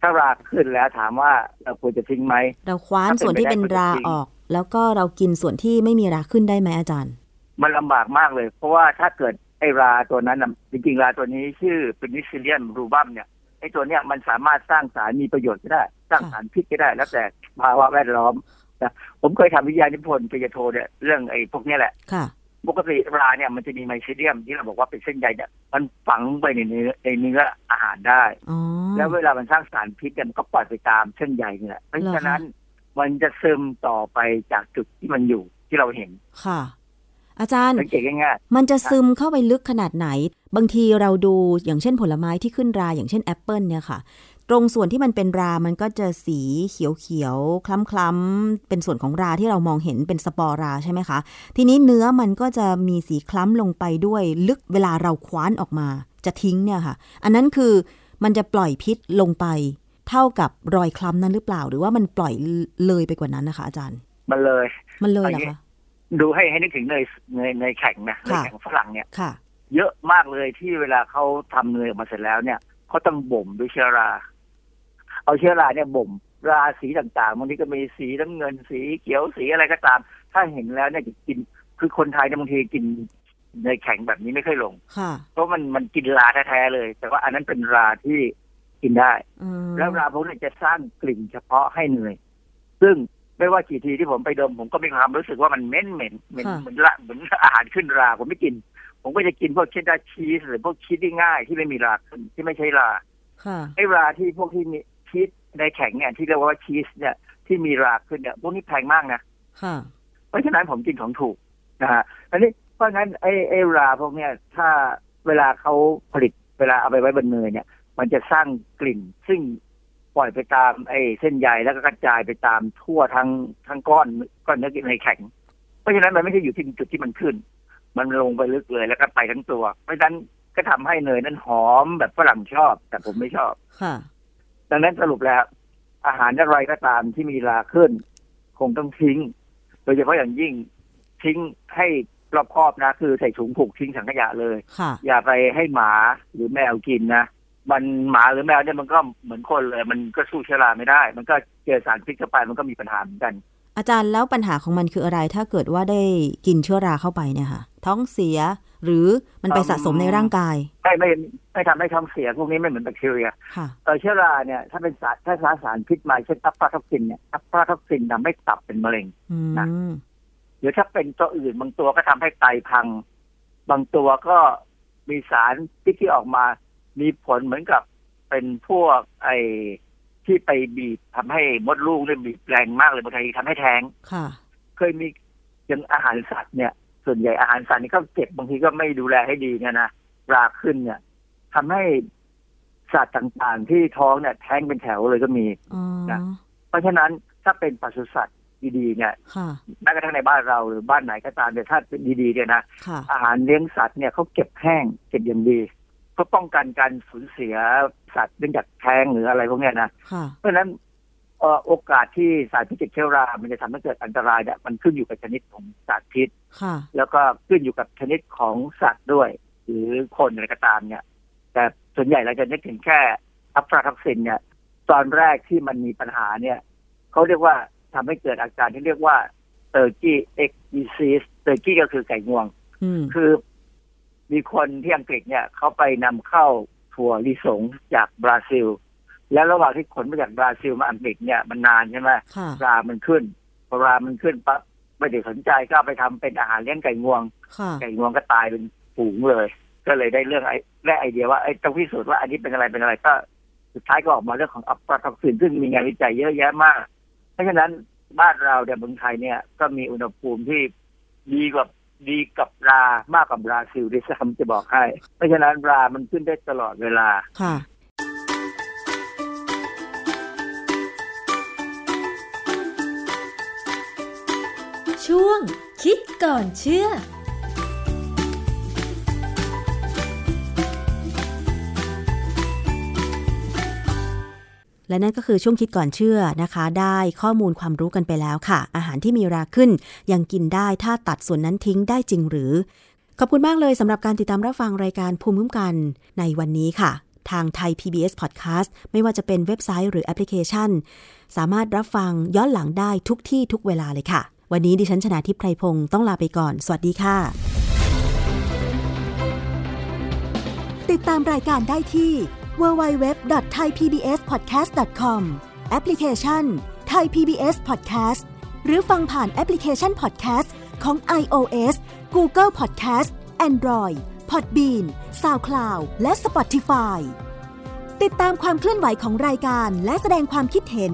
ถ้าราขึ้นแล้วถามว่าเราควรจะทิ้งไหม เราคว้านถ้าเป็นส่วนที่เป็นไปได้ราก็จะจริงออก แล้วก็เรากินส่วนที่ไม่มีราขึ้นได้ไหมอาจารย์ มันลำบากมากเลย เพราะว่าถ้าเกิดไอราตัวนั้นน่ะจริงๆราตัวนี้ชื่อเป็นนิซิเลียมรูบัมเนี่ยไอตัวเนี้ยมันสามารถสร้างสารมีประโยชน์ก็ได้ สร้างสารพิษก็ได้ แล้วแต่ภาวะแวดล้อมนะผมเคยทำวิทยานิพนธ์ปริญญาโทเนี่ยเรื่องไอ้พวกเนี้ยแหละค่ะ ปกติราเนี่ยมันจะมี mycelium ที่เราบอกว่าเป็นเส้นใยเนี่ยมันฝังไปในเนื้อในเนื้ออาหารได้อ๋อแล้วเวลามันสร้างสารพิษเนี่ยมันก็ปล่อยไปตามเส้นใยนี่แหละเพราะเหรอคะฉะนั้นมันจะซึมต่อไปจากจุดที่มันอยู่ที่เราเห็นค่ะ อาจารย์สังเกตง่ายมันจะซึมเข้าไปลึกขนาดไหน บางทีเราดูอย่างเช่นผลไม้ที่ขึ้นราอย่างเช่นแอปเปิลเนี่ยค่ะ ตรงส่วนที่มันเป็นรา มันก็จะสีเขียวเขียวๆคล้ำคล้ำๆ เป็นส่วนของราที่เรามองเห็นเป็นสปอราใช่ไหมคะ ทีนี้เนื้อมันก็จะมีสีคล้ำลงไปด้วย ลึกเวลาเราคว้านออกมา จะทิ้งเนี่ยค่ะ อันนั้นคือมันจะปล่อยพิษลงไป เท่ากับรอยคล้ำนั้นหรือเปล่า หรือว่ามันปล่อยเลยไปกว่านั้นนะคะ อาจารย์ๆมันเลย มันเลยเหรออันนี้คะดูให้ให้นึกถึงเนยเนยเนยแข็งนะเนยค่ะแข็งฝรั่งเนี่ยค่ะ เยอะมากเลยที่เวลาเขาทำเนยออกมาเสร็จแล้วเนี่ยเขาต้องบ่มด้วยเชื้อรา เอาเชื้อราเนี่ยบ่มราสีต่างๆบางทีก็มีสีน้ำเงินสีเขียวสีอะไรก็ตาม ถ้าเห็นแล้วเนี่ยจะกินคือคนไทยเนี่ยบางทีกินเนยแข็งแบบนี้ไม่ค่อยลง ค่ะ เพราะมันมันกินราแท้ๆเลย แต่ว่าอันนั้นเป็นราที่กินได้ อืมแล้วราพวกนี้จะสร้างกลิ่นเฉพาะให้เนยซึ่งไม่ว่ากี่ทีที่ผมไปดมผมก็มีความรู้สึกว่ามันเหม็นเหม็นเหม็นเหมือนละเหมือนอาหารขึ้นราผมไม่กิน ผมก็จะกินพวกเชดดาร์ชีสหรือพวกชีสที่ง่ายที่ไม่มีราขึ้นที่ไม่ใช่ราค่ะ ไอ้ราที่พวกที่มี ชีสในแข็งเนี่ยที่เรียกว่าชีสเนี่ยที่มีราขึ้นเนี่ยพวกนี้แพงมากนะค่ะเพราะฉะนั้นผมกินของถูกนะฮะอันนี้เพราะงั้นไอ้ไอ้ราพวกเนี้ยถ้าเวลาเขาผลิตเวลาเอาไปไว้บนเนยเนี่ย มันจะสร้างกลิ่น ซึ่งปล่อยไปตามไอ้เส้นใยแล้วก็กระจายไปตามทั่วทั้งทั้งก้อนก้อนเนื้อในแข็ง เพราะฉะนั้นมันไม่ใช่อยู่ที่จุดที่มันขึ้น มันลงไปลึกเลยแล้วก็ไปทั้งตัว เพราะฉะนั้นก็ทำให้เนยนั้นหอมแบบฝรั่งชอบ แต่ผมไม่ชอบค่ะ ดังนั้นสรุปแล้ว อาหารอะไรก็ตามที่มีราขึ้น คงต้องทิ้ง โดยเฉพาะอย่างยิ่งทิ้งให้รอบคอบนะ คือใส่ถุงผูกทิ้งถังขยะเลยค่ะอย่าไปให้หมาหรือแมวกินนะมันหมาหรือแมวเนี่ยมันก็เหมือนคนเลย มันก็สู้เชื้อราไม่ได้ มันก็เจอสารพิษเข้าไปมันก็มีปัญหาเหมือนกัน อาจารย์แล้วปัญหาของมันคืออะไร ถ้าเกิดว่าได้กินเชื้อราเข้าไปเนี่ยค่ะ ท้องเสีย หรือมันไปอืมสะสมในร่างกาย ไม่ไม่ไม่ทำให้ท้องเสียพวกนี้ไม่เหมือนแบคทีเรียค่ะเออเชื้อราเนี่ยถ้าเป็นสารถ้าสารสารพิษมาเช่นอะฟลาท็อกซินเนี่ยอะฟลาท็อกซินทำให้ตับเป็นมะเร็งอืมนะหรือถ้าเป็นตัวอื่นบางตัวก็ทำให้ไตพัง บางตัวก็มีสารที่ที่ออกมา มีผลเหมือนกับเป็นพวกไอ้ที่ไปบีบทำให้มดลูกเนี่ยบีบแรงมากเลยบางทีทำให้แท้งค่ะ เคยมีอย่างอาหารสัตว์เนี่ย ส่วนใหญ่อาหารสัตว์นี่ก็เก็บบางทีก็ไม่ดูแลให้ดีเนี่ยนะราขึ้นเนี่ยทำให้สัตว์ต่างๆ ที่ท้องเนี่ยแท้งเป็นแถวเลยก็มีอ๋อนะเพราะฉะนั้นถ้าเป็นปศุสัตว์ดีๆเนี่ยค่ะแม้กระทั่งในบ้านเราหรือบ้านไหนก็ตามเนี่ยถ้าเป็นดีๆเนี่ยนะค่ะอาหารเลี้ยงสัตว์เนี่ยเขาเก็บแห้งเก็บอย่างดีเพื่อป้องกันการสูญเสียสัตว์เนื่องจากแท้งหรืออะไรพวกเนี้ยนะค่ะเพราะฉะนั้นเอ่อ โอกาสที่สารพิษจากเชื้อรา มันจะทำให้เกิดอันตรายเนี่ยมันขึ้นอยู่กับชนิดของสารพิษค่ะแล้วก็ขึ้นอยู่กับชนิดของสัตว์ด้วย หรือคนอะไรก็ตามเนี่ย แต่ส่วนใหญ่เราจะนึกถึงแค่อะฟลาท็อกซินเนี่ย ตอนแรกที่มันมีปัญหาเนี่ยเขาเรียกว่าทำให้เกิดอาการที่เรียกว่า Turkey X disease turkey ก็คือไก่งวงอืมคือมีคนที่อังกฤษเนี่ยเขาไปนำเข้าถั่วลิสงจากบราซิล แล้วระหว่างที่ขนมาจากบราซิลมาอังกฤษเนี่ยมันนานใช่ไหมค่ะรามันขึ้นพอรามันขึ้นปั๊บไม่ได้สนใจก็เอาไปทำเป็นอาหารเลี้ยงไก่งวงค่ะไก่งวงก็ตายเป็นฝูงเลย ก็เลยได้เรื่องไอ้ได้ไอเดียว่าไอ้ต้องพิสูจน์ว่าอันนี้เป็นอะไรเป็นอะไรก็สุดท้ายก็ออกมาเรื่องของอัปปาท็อกซินซึ่งมีงานวิจัยเยอะแยะมาก เพราะฉะนั้นบ้านเราเนี่ยเมืองไทยเนี่ยก็มีอุณหภูมิที่ดีกว่าดีกับรามากกว่าบราซิลด้วยซ้ำจะบอกให้ เพราะฉะนั้นรามันขึ้นได้ตลอดเวลา ช่วง คิดก่อนเชื่อและนั่นก็คือช่วงคิดก่อนเชื่อนะคะ ได้ข้อมูลความรู้กันไปแล้วค่ะ อาหารที่มีราขึ้น ยังกินได้ถ้าตัดส่วนนั้นทิ้งได้จริงหรือ ขอบคุณมากเลยสำหรับการติดตามรับฟังรายการภูมิคุ้มกันในวันนี้ค่ะ ทางไทย PBS Podcast ไม่ว่าจะเป็นเว็บไซต์หรือแอปพลิเคชัน สามารถรับฟังย้อนหลังได้ทุกที่ทุกเวลาเลยค่ะ วันนี้ดิฉันชนะทิพไพรพงศ์ต้องลาไปก่อน สวัสดีค่ะ ติดตามรายการได้ที่ www.thaipbspodcast.com แอปพลิเคชัน Thai PBS Podcast หรือฟังผ่านแอปพลิเคชัน Podcast ของ iOS Google Podcast Android Podbean SoundCloud และ Spotify ติดตามความเคลื่อนไหวของรายการและแสดงความคิดเห็น